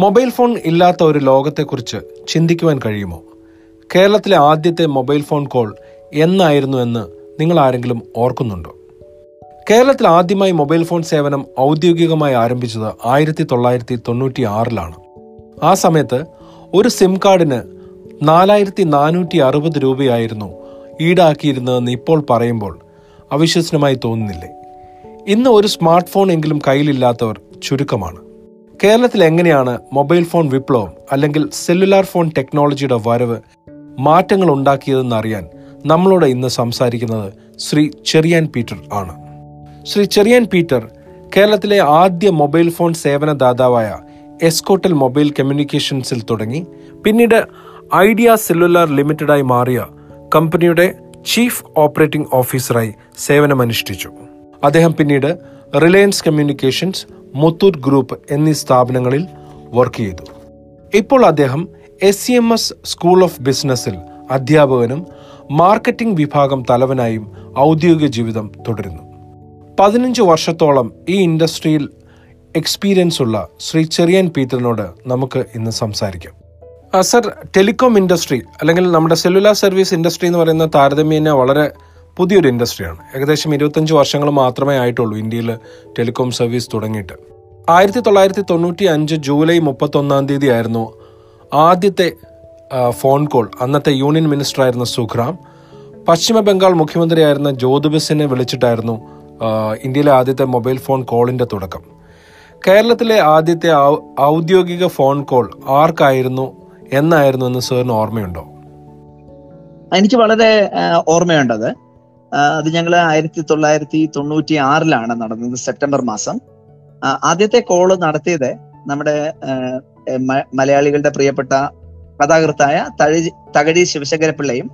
Mobile phone ഇല്ലാത്ത ഒരു ലോകത്തെക്കുറിച്ച് ചിന്തിക്കുവാൻ കഴിയുമോ? കേരളത്തിലെ ആദ്യത്തെ മൊബൈൽ ഫോൺ കോൾ എന്നായിരുന്നു എന്ന് നിങ്ങൾ ആരെങ്കിലും ഓർക്കുന്നുണ്ടോ? കേരളത്തിൽ ആദ്യമായി മൊബൈൽ ഫോൺ സേവനം ഔദ്യോഗികമായി ആരംഭിച്ചത് ആയിരത്തി തൊള്ളായിരത്തി തൊണ്ണൂറ്റി ആറിലാണ് ആ സമയത്ത് ഒരു സിം കാർഡിന് നാലായിരത്തി നാനൂറ്റി അറുപത് രൂപയായിരുന്നു ഈടാക്കിയിരുന്നതെന്ന് ഇപ്പോൾ പറയുമ്പോൾ അവിശ്വസനമായി തോന്നുന്നില്ലേ? ഇന്ന് ഒരു സ്മാർട്ട് ഫോൺ എങ്കിലും കയ്യിലില്ലാത്തവർ ചുരുക്കമാണ്. കേരളത്തിൽ എങ്ങനെയാണ് മൊബൈൽ ഫോൺ വിപ്ലവം അല്ലെങ്കിൽ സെല്ലുലാർ ഫോൺ ടെക്നോളജിയുടെ വരവ് മാറ്റങ്ങൾ ഉണ്ടാക്കിയതെന്ന് അറിയാൻ നമ്മളോട് ഇന്ന് സംസാരിക്കുന്നത് ശ്രീ ചെറിയാൻ പീറ്റർ ആണ്. ശ്രീ ചെറിയാൻ പീറ്റർ കേരളത്തിലെ ആദ്യ മൊബൈൽ ഫോൺ സേവനദാതാവായ എസ്കോട്ടൽ മൊബൈൽ കമ്മ്യൂണിക്കേഷൻസിൽ തുടങ്ങി. പിന്നീട് ഐഡിയ സെല്ലുലാർ ലിമിറ്റഡായി മാറിയ കമ്പനിയുടെ ചീഫ് ഓപ്പറേറ്റിംഗ് ഓഫീസറായി സേവനമനുഷ്ഠിച്ചു. അദ്ദേഹം പിന്നീട് റിലയൻസ് കമ്മ്യൂണിക്കേഷൻസ് മുത്തൂറ്റ് ഗ്രൂപ്പ് എന്നീ സ്ഥാപനങ്ങളിൽ വർക്ക് ചെയ്തു. ഇപ്പോൾ അദ്ദേഹം S C M S school of ബിസിനസ്സിൽ അധ്യാപകനും മാർക്കറ്റിംഗ് വിഭാഗം തലവനായും ഔദ്യോഗിക ജീവിതം തുടരുന്നു. പതിനഞ്ച് വർഷത്തോളം ഈ ഇൻഡസ്ട്രിയിൽ എക്സ്പീരിയൻസ് ഉള്ള ശ്രീ ചെറിയൻ പീറ്ററിനോട് നമുക്ക് ഇന്ന് സംസാരിക്കാം. സർ ടെലികോം ഇൻഡസ്ട്രി അല്ലെങ്കിൽ നമ്മുടെ സെല്ലുലാർ സർവീസ് ഇൻഡസ്ട്രി എന്ന് പറയുന്ന താരതമ്യേന വളരെ പുതിയൊരു ഇൻഡസ്ട്രിയാണ്. ഏകദേശം ഇരുപത്തഞ്ച് വർഷങ്ങൾ മാത്രമേ ആയിട്ടുള്ളൂ ഇന്ത്യയിൽ ടെലികോം സർവീസ് തുടങ്ങിയിട്ട്. ആയിരത്തി തൊള്ളായിരത്തി തൊണ്ണൂറ്റി അഞ്ച് ജൂലൈ മുപ്പത്തൊന്നാം തീയതി ആയിരുന്നു ആദ്യത്തെ ഫോൺ കോൾ. അന്നത്തെ യൂണിയൻ മിനിസ്റ്റർ ആയിരുന്ന സുഖ്റാം. പശ്ചിമ ബംഗാൾ മുഖ്യമന്ത്രിയായിരുന്ന ജ്യോതിബസിനെ വിളിച്ചിട്ടായിരുന്നു ഇന്ത്യയിലെ ആദ്യത്തെ മൊബൈൽ ഫോൺ കോളിന്റെ തുടക്കം. കേരളത്തിലെ ആദ്യത്തെ ഔദ്യോഗിക ഫോൺ കോൾ ആർക്കായിരുന്നു എന്നായിരുന്നു എന്ന് സാറിന് ഓർമ്മയുണ്ടോ? എനിക്ക് വളരെ ഓർമ്മയുണ്ടത്. അത് ഞങ്ങൾ ആയിരത്തി തൊള്ളായിരത്തി തൊണ്ണൂറ്റി ആറിലാണ് നടന്നത് സെപ്റ്റംബർ മാസം. ആദ്യത്തെ കോൾ നടത്തിയത് നമ്മുടെ മലയാളികളുടെ പ്രിയപ്പെട്ട കഥാകൃത്തായ തഴി തകഴി ശിവശങ്കരപിള്ളയും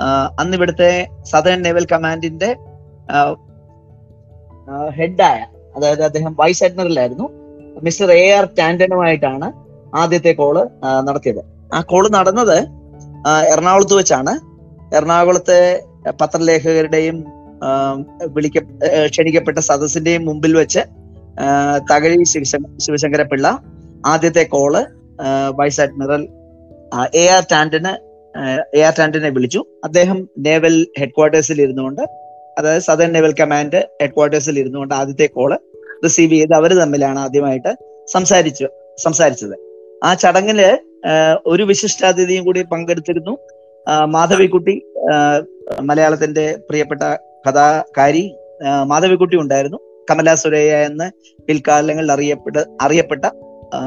ആ, അന്ന് ഇവിടുത്തെ സദേൺ നേവൽ കമാൻഡിന്റെ ഹെഡായ അതായത് അദ്ദേഹം വൈസ് അഡ്മിറലായിരുന്നു മിസ്റ്റർ എ ആർ ടാൻഡനുമായിട്ടാണ് ആദ്യത്തെ കോൾ നടത്തിയത്. ആ കോൾ നടന്നത് എറണാകുളത്ത് വെച്ചാണ്. എറണാകുളത്തെ പത്രലേഖകരുടെയും വിളിക്ക ക്ഷണിക്കപ്പെട്ട സദസ്സിന്റെയും മുമ്പിൽ വെച്ച് തകഴി ശിവശങ്കര പിള്ള ആദ്യത്തെ call vice admiral A R ടാൻഡിന് A R ടാൻഡിനെ വിളിച്ചു. അദ്ദേഹം നേവൽ ഹെഡ്ക്വാർട്ടേഴ്സിൽ ഇരുന്നുകൊണ്ട് അതായത് സദേൺ നേവൽ കമാൻഡ് ഹെഡ്ക്വാർട്ടേഴ്സിൽ ഇരുന്നുകൊണ്ട് ആദ്യത്തെ കോൾ റിസീവ് ചെയ്ത് അവർ തമ്മിലാണ് ആദ്യമായിട്ട് സംസാരിച്ചു സംസാരിച്ചത്. ആ ചടങ്ങിൽ ഒരു വിശിഷ്ടാതിഥിയും കൂടി പങ്കെടുത്തിരുന്നു. മാധവിക്കുട്ടി മലയാളത്തിന്റെ പ്രിയപ്പെട്ട കഥാകാരി മാധവിക്കുട്ടി ഉണ്ടായിരുന്നു. കമല സുരയ്യ എന്ന് പിൽക്കാലങ്ങളിൽ അറിയപ്പെട്ട അറിയപ്പെട്ട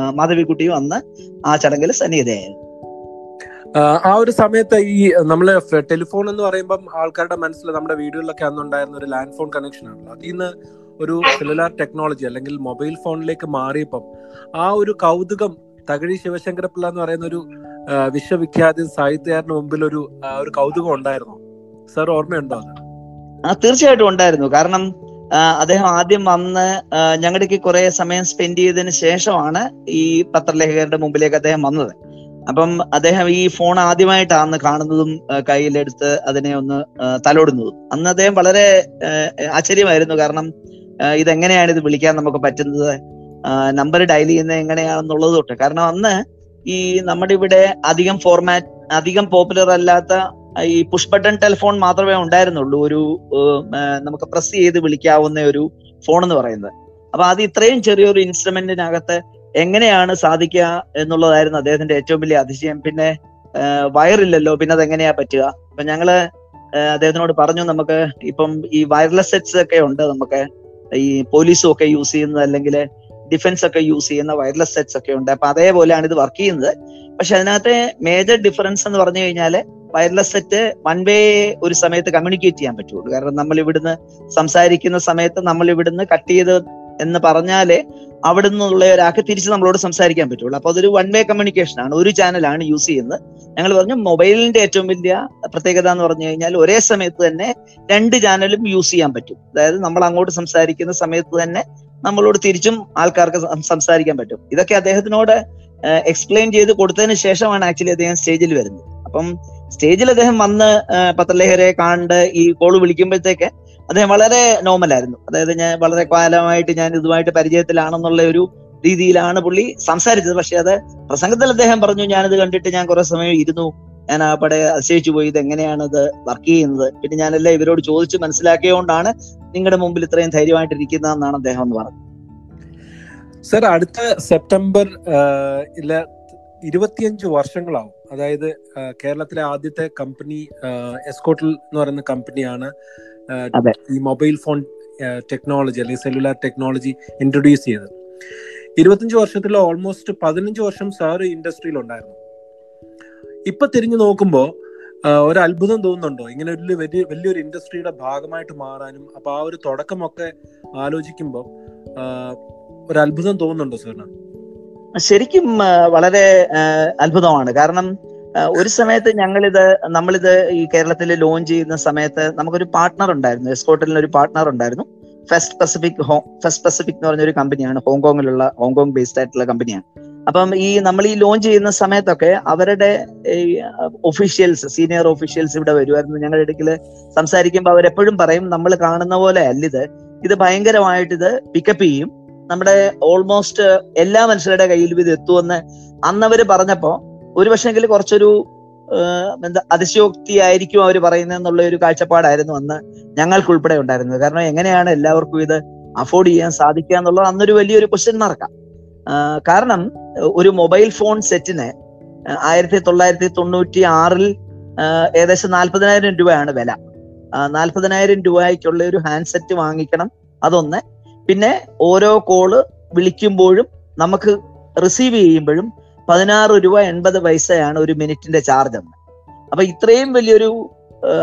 മാധവിക്കുട്ടിയും അന്ന് ആ ചടങ്ങിൽ സന്നിഹിതയായിരുന്നു. ആ, ഒരു സമയത്ത് ഈ നമ്മൾ ടെലിഫോൺ എന്ന് പറയുമ്പം ആൾക്കാരുടെ മനസ്സിൽ നമ്മുടെ വീടുകളിലൊക്കെ അന്നുണ്ടായിരുന്ന ഒരു ലാൻഡ് ഫോൺ കണക്ഷൻ ആണല്ലോ. അതിൽ നിന്ന് ഒരു സെല്ലുലാർ ടെക്നോളജി അല്ലെങ്കിൽ മൊബൈൽ ഫോണിലേക്ക് മാറിയപ്പം ആ ഒരു കൗതുകം തകഴി ശിവശങ്കരപ്പിള്ള എന്ന് പറയുന്ന ഒരു വിശ്വവിഖ്യാത സാഹിത്യകാരന് മുമ്പിൽ ഒരു ഒരു കൗതുകം ഉണ്ടായിരുന്നു? സാർ ഓർമ്മയുണ്ടോ ആ തീർച്ചയായിട്ടും ഉണ്ടായിരുന്നു. കാരണം അദ്ദേഹം ആദ്യം വന്ന് ഞങ്ങളുടെ കുറെ സമയം സ്പെൻഡ് ചെയ്തതിന് ശേഷമാണ് ഈ പത്രലേഖകരുടെ മുമ്പിലേക്ക് അദ്ദേഹം വന്നത്. അപ്പം അദ്ദേഹം ഈ ഫോൺ ആദ്യമായിട്ടാണ് കാണുന്നതും കയ്യിലെടുത്ത് അതിനെ ഒന്ന് തലോടുന്നതും. അന്ന് അദ്ദേഹം വളരെ ആശ്ചര്യമായിരുന്നു. കാരണം ഇതെങ്ങനെയാണ് ഇത് വിളിക്കാൻ നമുക്ക് പറ്റുന്നത്? നമ്പർ ഡയൽ ചെയ്യുന്നത് എങ്ങനെയാണെന്നുള്ളത് തൊട്ട്. കാരണം അന്ന് ഈ നമ്മുടെ ഇവിടെ അധികം ഫോർമാറ്റ് അധികം പോപ്പുലർ അല്ലാത്ത ഈ പുഷ് ബട്ടൺ ടെലിഫോൺ മാത്രമേ ഉണ്ടായിരുന്നുള്ളൂ. ഒരു നമുക്ക് പ്രസ് ചെയ്ത് വിളിക്കാവുന്ന ഒരു ഫോൺ എന്ന് പറയുന്നത്. അപ്പൊ അത് ഇത്രയും ചെറിയൊരു ഇൻസ്ട്രുമെന്റിനകത്ത് എങ്ങനെയാണ് സാധിക്കുക എന്നുള്ളതായിരുന്നു അദ്ദേഹത്തിന്റെ ഏറ്റവും വലിയ അതിശയം. പിന്നെ വയറില്ലല്ലോ പിന്നെ അതെങ്ങനെയാ പറ്റുക? അപ്പൊ ഞങ്ങൾ അദ്ദേഹത്തിനോട് പറഞ്ഞു നമുക്ക് ഇപ്പം ഈ വയർലെസ് സെറ്റ്സ് ഒക്കെ ഉണ്ട്. നമുക്ക് ഈ പോലീസും ഒക്കെ യൂസ് ചെയ്യുന്നത് അല്ലെങ്കിൽ ഡിഫൻസ് ഒക്കെ യൂസ് ചെയ്യുന്ന വയർലെസ് സെറ്റ്സ് ഒക്കെ ഉണ്ട്. അപ്പൊ അതേപോലെയാണ് ഇത് വർക്ക് ചെയ്യുന്നത്. പക്ഷെ അതിനകത്തെ മേജർ ഡിഫറൻസ് എന്ന് പറഞ്ഞു കഴിഞ്ഞാൽ വയർലെസ് സെറ്റ് വൺ വേ ഒരു സമയത്ത് കമ്മ്യൂണിക്കേറ്റ് ചെയ്യാൻ പറ്റുള്ളൂ. കാരണം നമ്മൾ ഇവിടുന്ന് സംസാരിക്കുന്ന സമയത്ത് നമ്മൾ ഇവിടുന്ന് കട്ട് ചെയ്ത് എന്ന് പറഞ്ഞാലേ അവിടെ നിന്നുള്ള ഒരാൾക്ക് തിരിച്ച് നമ്മളോട് സംസാരിക്കാൻ പറ്റുള്ളൂ. അപ്പൊ അതൊരു വൺ വേ കമ്മ്യൂണിക്കേഷൻ ആണ്. ഒരു ചാനലാണ് യൂസ് ചെയ്യുന്നത്. ഞങ്ങൾ പറഞ്ഞു മൊബൈലിന്റെ ഏറ്റവും വലിയ പ്രത്യേകത എന്ന് പറഞ്ഞു കഴിഞ്ഞാൽ ഒരേ സമയത്ത് തന്നെ രണ്ട് ചാനലും യൂസ് ചെയ്യാൻ പറ്റും. അതായത് നമ്മൾ അങ്ങോട്ട് സംസാരിക്കുന്ന സമയത്ത് തന്നെ നമ്മളോട് തിരിച്ചും ആൾക്കാർക്ക് സംസാരിക്കാൻ പറ്റും. ഇതൊക്കെ അദ്ദേഹത്തിനോട് എക്സ്പ്ലെയിൻ ചെയ്ത് കൊടുത്തതിന് ശേഷമാണ് ആക്ച്വലി അദ്ദേഹം സ്റ്റേജിൽ വരുന്നത്. അപ്പം സ്റ്റേജിൽ അദ്ദേഹം വന്ന് പത്രലേഖരെ കണ്ട് ഈ കോൾ വിളിക്കുമ്പോഴത്തേക്ക് അദ്ദേഹം വളരെ നോർമൽ ആയിരുന്നു. അതായത് ഞാൻ വളരെ കാലമായിട്ട് ഞാൻ ഇതുമായിട്ട് പരിചയത്തിലാണെന്നുള്ള ഒരു രീതിയിലാണ് പുള്ളി സംസാരിച്ചത്. പക്ഷെ അത് പ്രസംഗത്തിൽ അദ്ദേഹം പറഞ്ഞു ഞാനിത് കണ്ടിട്ട് ഞാൻ കുറെ സമയം ഇരുന്നു. ഞാൻ പടെ അതിശയിച്ചു പോയി ഇത് എങ്ങനെയാണ് ഇത് വർക്ക് ചെയ്യുന്നത്? പിന്നെ ഞാനെല്ലാം ഇവരോട് ചോദിച്ച് മനസ്സിലാക്കിയതുകൊണ്ടാണ് നിങ്ങളുടെ മുമ്പിൽ ഇത്രയും ധൈര്യമായിട്ടിരിക്കുന്നതെന്നാണ് അദ്ദേഹം എന്ന് പറഞ്ഞത്. സർ അടുത്ത സെപ്റ്റംബർ ഇല്ല ഇരുപത്തിയഞ്ച് വർഷങ്ങളാവും. അതായത് കേരളത്തിലെ ആദ്യത്തെ കമ്പനി എസ്കോട്ടിൽ എന്ന് പറയുന്ന കമ്പനിയാണ് ഈ മൊബൈൽ ഫോൺ ടെക്നോളജി അല്ലെങ്കിൽ സെല്ലുലാർ ടെക്നോളജി ഇൻട്രൊഡ്യൂസ് ചെയ്തത്. ഇരുപത്തഞ്ച് വർഷത്തിൽ ഓൾമോസ്റ്റ് പതിനഞ്ച് വർഷം സാർ ഇൻഡസ്ട്രിയിൽ ഉണ്ടായിരുന്നു ഇപ്പൊ തിരിഞ്ഞു നോക്കുമ്പോൾ ഒരു അത്ഭുതം തോന്നുന്നുണ്ടോ? ഇങ്ങനെ ഒരു വലിയ വലിയൊരു ഇൻഡസ്ട്രിയുടെ ഭാഗമായിട്ട് മാറാനും അപ്പൊ ആ ഒരു തുടക്കമൊക്കെ ആലോചിക്കുമ്പോൾ ഒരു അത്ഭുതം തോന്നുന്നുണ്ടോ സാറിന് ശരിക്കും വളരെ അത്ഭുതമാണ്. കാരണം ഒരു സമയത്ത് ഞങ്ങളിത് നമ്മളിത് ഈ കേരളത്തിൽ ലോഞ്ച് ചെയ്യുന്ന സമയത്ത് നമുക്കൊരു പാർട്ണർ ഉണ്ടായിരുന്നു. എസ്കോട്ടലിന് ഒരു പാർട്ണർ ഉണ്ടായിരുന്നു. ഫെസ്റ്റ് പസഫിക് ഹോ ഫെസ്റ്റ് പസഫിക് എന്ന് പറഞ്ഞൊരു കമ്പനിയാണ് ഹോങ്കോങ്ങിലുള്ള ഹോങ്കോങ് ബേസ്ഡ് ആയിട്ടുള്ള കമ്പനിയാണ് അപ്പം ഈ നമ്മൾ ഈ ലോഞ്ച് ചെയ്യുന്ന സമയത്തൊക്കെ അവരുടെ ഒഫീഷ്യൽസ് സീനിയർ ഒഫീഷ്യൽസ് ഇവിടെ വരുമായിരുന്നു. ഞങ്ങളുടെ ഇടയ്ക്കിൽ സംസാരിക്കുമ്പോൾ അവരെപ്പോഴും പറയും നമ്മൾ കാണുന്ന പോലെ അല്ലിത് ഇത്. ഭയങ്കരമായിട്ട് ഇത് പിക്കപ്പ് ചെയ്യും. നമ്മുടെ ഓൾമോസ്റ്റ് എല്ലാ മനുഷ്യരുടെ കയ്യിലും ഇത് എത്തുമെന്ന് അന്ന് അവർ പറഞ്ഞപ്പോ ഒരു പക്ഷെങ്കിൽ കുറച്ചൊരു എന്താ അതിശയോക്തി ആയിരിക്കും അവർ പറയുന്നത് എന്നുള്ള ഒരു കാഴ്ചപ്പാടായിരുന്നു അന്ന് ഞങ്ങൾക്ക് ഉൾപ്പെടെ ഉണ്ടായിരുന്നത്. കാരണം എങ്ങനെയാണ് എല്ലാവർക്കും ഇത് അഫോർഡ് ചെയ്യാൻ സാധിക്കുക എന്നുള്ളത് അന്നൊരു വലിയൊരു ക്വസ്റ്റ്യൻ മാർക്കാണ് കാരണം ഒരു മൊബൈൽ ഫോൺ സെറ്റിന് ആയിരത്തി തൊള്ളായിരത്തി തൊണ്ണൂറ്റി ആറിൽ ഏകദേശം നാൽപ്പതിനായിരം രൂപയാണ് വില. നാൽപ്പതിനായിരം രൂപയ്ക്കുള്ള ഒരു ഹാൻഡ് സെറ്റ് വാങ്ങിക്കണം അതൊന്ന്. പിന്നെ ഓരോ കോൾ വിളിക്കുമ്പോഴും നമുക്ക് റിസീവ് ചെയ്യുമ്പോഴും പതിനാറ് രൂപ എൺപത് പൈസയാണ് ഒരു മിനിറ്റിന്റെ ചാർജ് എന്ന്. അപ്പൊ ഇത്രയും വലിയൊരു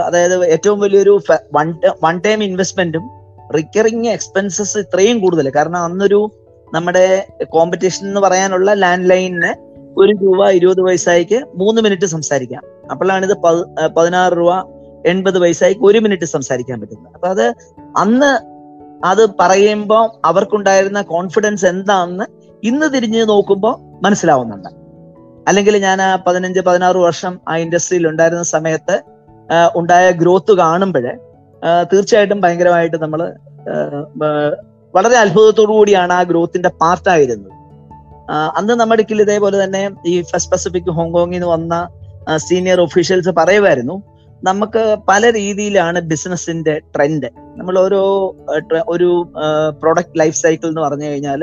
അതായത് ഏറ്റവും വലിയൊരു വൺ വൺ ടൈം ഇൻവെസ്റ്റ്മെന്റും റിക്കറിങ് എക്സ്പെൻസസ് ഇത്രയും കൂടുതൽ. കാരണം അന്നൊരു നമ്മുടെ കോമ്പറ്റീഷൻ എന്ന് പറയാനുള്ള ലാൻഡ് ലൈനിന് ഒരു രൂപ ഇരുപത് പൈസയ്ക്ക് മൂന്ന് മിനിറ്റ് സംസാരിക്കാം. അപ്പോഴാണ് ഇത് പതിനാറ് രൂപ എൺപത് പൈസയ്ക്ക് ഒരു മിനിറ്റ് സംസാരിക്കാൻ പറ്റുന്നത്. അപ്പൊ അത് അന്ന് അത് പറയുമ്പോൾ അവർക്കുണ്ടായിരുന്ന കോൺഫിഡൻസ് എന്താണെന്ന് ഇന്ന് തിരിഞ്ഞ് നോക്കുമ്പോൾ മനസ്സിലാവുന്നുണ്ട്. അല്ലെങ്കിൽ ഞാൻ ആ പതിനഞ്ച് പതിനാറ് വർഷം ആ ഇൻഡസ്ട്രിയിൽ ഉണ്ടായിരുന്ന സമയത്ത് ഉണ്ടായ ഗ്രോത്ത് കാണുമ്പോൾ തീർച്ചയായിട്ടും ഭയങ്കരമായിട്ട് നമ്മൾ വളരെ അത്ഭുതത്തോടു കൂടിയാണ് ആ ഗ്രോത്തിന്റെ പാർട്ടായിരുന്നത് അന്ന് നമ്മുടെ കിൽ ഇതേപോലെ തന്നെ ഈ ഫസ്റ്റ് പസഫിക് ഹോങ്കോങ്ങിൽ നിന്ന് വന്ന സീനിയർ ഒഫീഷ്യൽസ് പറയുമായിരുന്നു നമുക്ക് പല രീതിയിലാണ് ബിസിനസിന്റെ ട്രെൻഡ് നമ്മൾ ഓരോ ഒരു പ്രൊഡക്റ്റ് ലൈഫ് സൈക്കിൾ എന്ന് പറഞ്ഞു കഴിഞ്ഞാൽ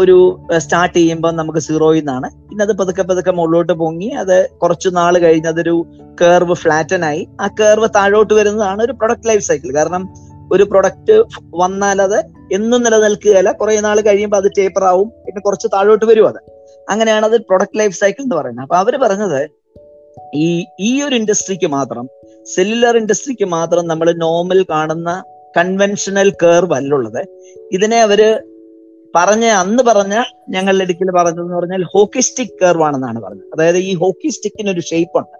ഒരു സ്റ്റാർട്ട് ചെയ്യുമ്പോൾ നമുക്ക് സീറോയിൽ നിന്നാണ്. പിന്നെ അത് പതുക്കെ പതുക്കെ മുകളിലോട്ട് പൊങ്ങി അത് കുറച്ചു നാൾ കഴിഞ്ഞ് അതൊരു കേർവ് ഫ്ലാറ്റൻ ആയി. ആ കേർവ് താഴോട്ട് വരുന്നതാണ് ഒരു പ്രൊഡക്റ്റ് ലൈഫ് സൈക്കിൾ കാരണം ഒരു പ്രൊഡക്റ്റ് വന്നാൽ അത് എന്നും നിലനിൽക്കുകയല്ല. കുറെ നാൾ കഴിയുമ്പോൾ അത് ടേപ്പർ ആവും. പിന്നെ കുറച്ച് താഴോട്ട് വരും അത്. അങ്ങനെയാണ് അത് പ്രൊഡക്റ്റ് ലൈഫ് സൈക്കിൾ എന്ന് പറയുന്നത്. അപ്പൊ അവർ പറഞ്ഞത് ഈ ഈ ഒരു ഇൻഡസ്ട്രിക്ക് മാത്രം സെല്ലുലർ ഇൻഡസ്ട്രിക്ക് മാത്രം നമ്മൾ നോർമൽ കാണുന്ന കൺവെൻഷണൽ കേർവ് അല്ലുള്ളത് ഇതിനെ അവർ പറഞ്ഞ അന്ന് പറഞ്ഞ ഞങ്ങൾ ഇടുക്കിൽ പറഞ്ഞതെന്ന് പറഞ്ഞാൽ ഹോക്കി സ്റ്റിക് കേർവ് ആണെന്നാണ് പറഞ്ഞത്. അതായത് ഈ ഹോക്കി സ്റ്റിക്കിന് ഒരു ഷേപ്പ് ഉണ്ട്.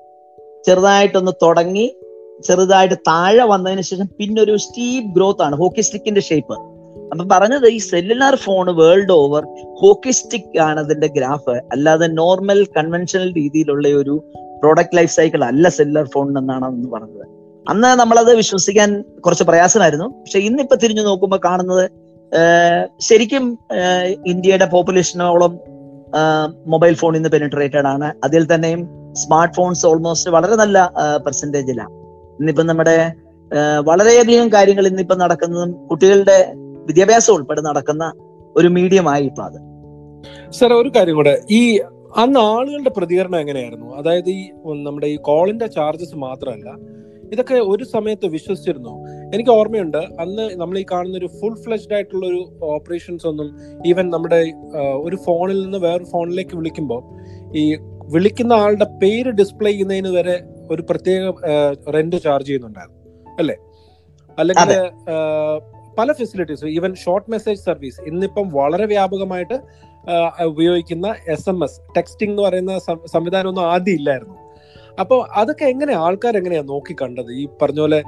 ചെറുതായിട്ടൊന്ന് തുടങ്ങി ചെറുതായിട്ട് താഴെ വന്നതിന് ശേഷം പിന്നെ ഒരു സ്റ്റീപ്പ് ഗ്രോത്ത് ആണ് ഹോക്കി സ്റ്റിക്കിന്റെ ഷേപ്പ്. അപ്പൊ പറഞ്ഞത് ഈ cellular phone world over hockey stick ആണ് അതിന്റെ ഗ്രാഫ്. അല്ലാതെ നോർമൽ കൺവെൻഷണൽ രീതിയിലുള്ള ഒരു പ്രോഡക്റ്റ് ലൈഫ് സൈക്കിൾ അല്ല സെല്ലുലാർ ഫോൺ എന്നാണ് അന്ന് പറഞ്ഞത്. അന്ന് നമ്മളത് വിശ്വസിക്കാൻ കുറച്ച് പ്രയാസമായിരുന്നു. പക്ഷെ ഇന്നിപ്പോ തിരിഞ്ഞു നോക്കുമ്പോൾ കാണുന്നത് ശരിക്കും ഇന്ത്യയുടെ പോപ്പുലേഷനോളം മൊബൈൽ ഫോൺ ഇന്ന് പെനിട്രേറ്റഡ് ആണ്. അതിൽ തന്നെയും സ്മാർട്ട് ഫോൺസ് ഓൾമോസ്റ്റ് വളരെ നല്ല പെർസെന്റേജിലാണ് ഇന്നിപ്പം നമ്മുടെ വളരെയധികം കാര്യങ്ങൾ ഇന്നിപ്പം നടക്കുന്നതും കുട്ടികളുടെ വിദ്യാഭ്യാസം ഉൾപ്പെടെ നടക്കുന്ന ഒരു മീഡിയമായി ഇപ്പൊ അത്. സാർ ഒരു കാര്യം കൂടെ. ഈ അന്ന് ആളുകളുടെ പ്രതികരണം എങ്ങനെയായിരുന്നു? അതായത് ഈ നമ്മുടെ ഈ കോളിന്റെ ചാർജസ് മാത്രമല്ല ഇതൊക്കെ ഒരു സമയത്ത് വിശ്വസിച്ചിരുന്നു? എനിക്ക് ഓർമ്മയുണ്ട് അന്ന് നമ്മൾ ഈ കാണുന്ന ഒരു ഫുൾ ഫ്ലെഷ്ഡ് ആയിട്ടുള്ള ഒരു ഓപ്പറേഷൻസ് ഒന്നും ഈവൻ നമ്മുടെ ഒരു ഫോണിൽ നിന്ന് വേറൊരു ഫോണിലേക്ക് വിളിക്കുമ്പോൾ ഈ വിളിക്കുന്ന ആളുടെ പേര് ഡിസ്പ്ലേ ചെയ്യുന്നതിന് വരെ ഒരു പ്രത്യേക റെന്റ് ചാർജ് ചെയ്യുന്നുണ്ടായിരുന്നു. അല്ലേ? അല്ലെങ്കിൽ പല facilities even short message service ഇന്നിപ്പം വളരെ വ്യാപകമായിട്ട് ഉപയോഗിക്കുന്ന എസ് എം എസ് ടെക്സ്റ്റിംഗ് എന്ന് പറയുന്ന സംവിധാനം ഒന്നും ആദ്യം ഇല്ലായിരുന്നു. അപ്പോൾ അതൊക്കെ എങ്ങനെ ആൾക്കാർ എങ്ങനെയാ നോക്കി കണ്ടത് ഈ പറഞ്ഞ പോലെ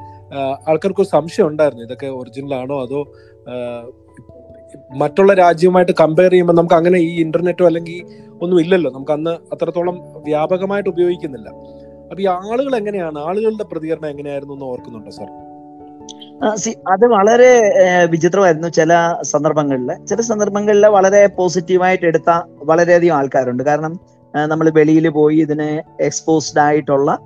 ആൾക്കാർക്ക് ഒരു സംശയം ഉണ്ടായിരുന്നു ഇതൊക്കെ ഒറിജിനൽ ആണോ അതോ മറ്റുള്ള രാജ്യവുമായിട്ട് കമ്പയർ ചെയ്യുമ്പോൾ നമുക്ക് അങ്ങനെ ഈ ഇന്റർനെറ്റോ അല്ലെങ്കിൽ ഒന്നും ഇല്ലല്ലോ. നമുക്ക് അന്ന് അത്രത്തോളം വ്യാപകമായിട്ട് ഉപയോഗിക്കുന്നില്ല. അപ്പൊ ഈ ആളുകൾ എങ്ങനെയാണ്? ആളുകളുടെ പ്രതികരണം എങ്ങനെയായിരുന്നു എന്ന് ഓർക്കുന്നുണ്ടോ സാർ? അത് വളരെ വിചിത്രമായിരുന്നു ചില സന്ദർഭങ്ങളിൽ. ചില സന്ദർഭങ്ങളിൽ വളരെ പോസിറ്റീവായിട്ട് എടുത്ത വളരെയധികം ആൾക്കാരുണ്ട്. കാരണം നമ്മൾ വെളിയിൽ പോയി ഇതിനെ എക്സ്പോസ്ഡ് ആയിട്ടുള്ള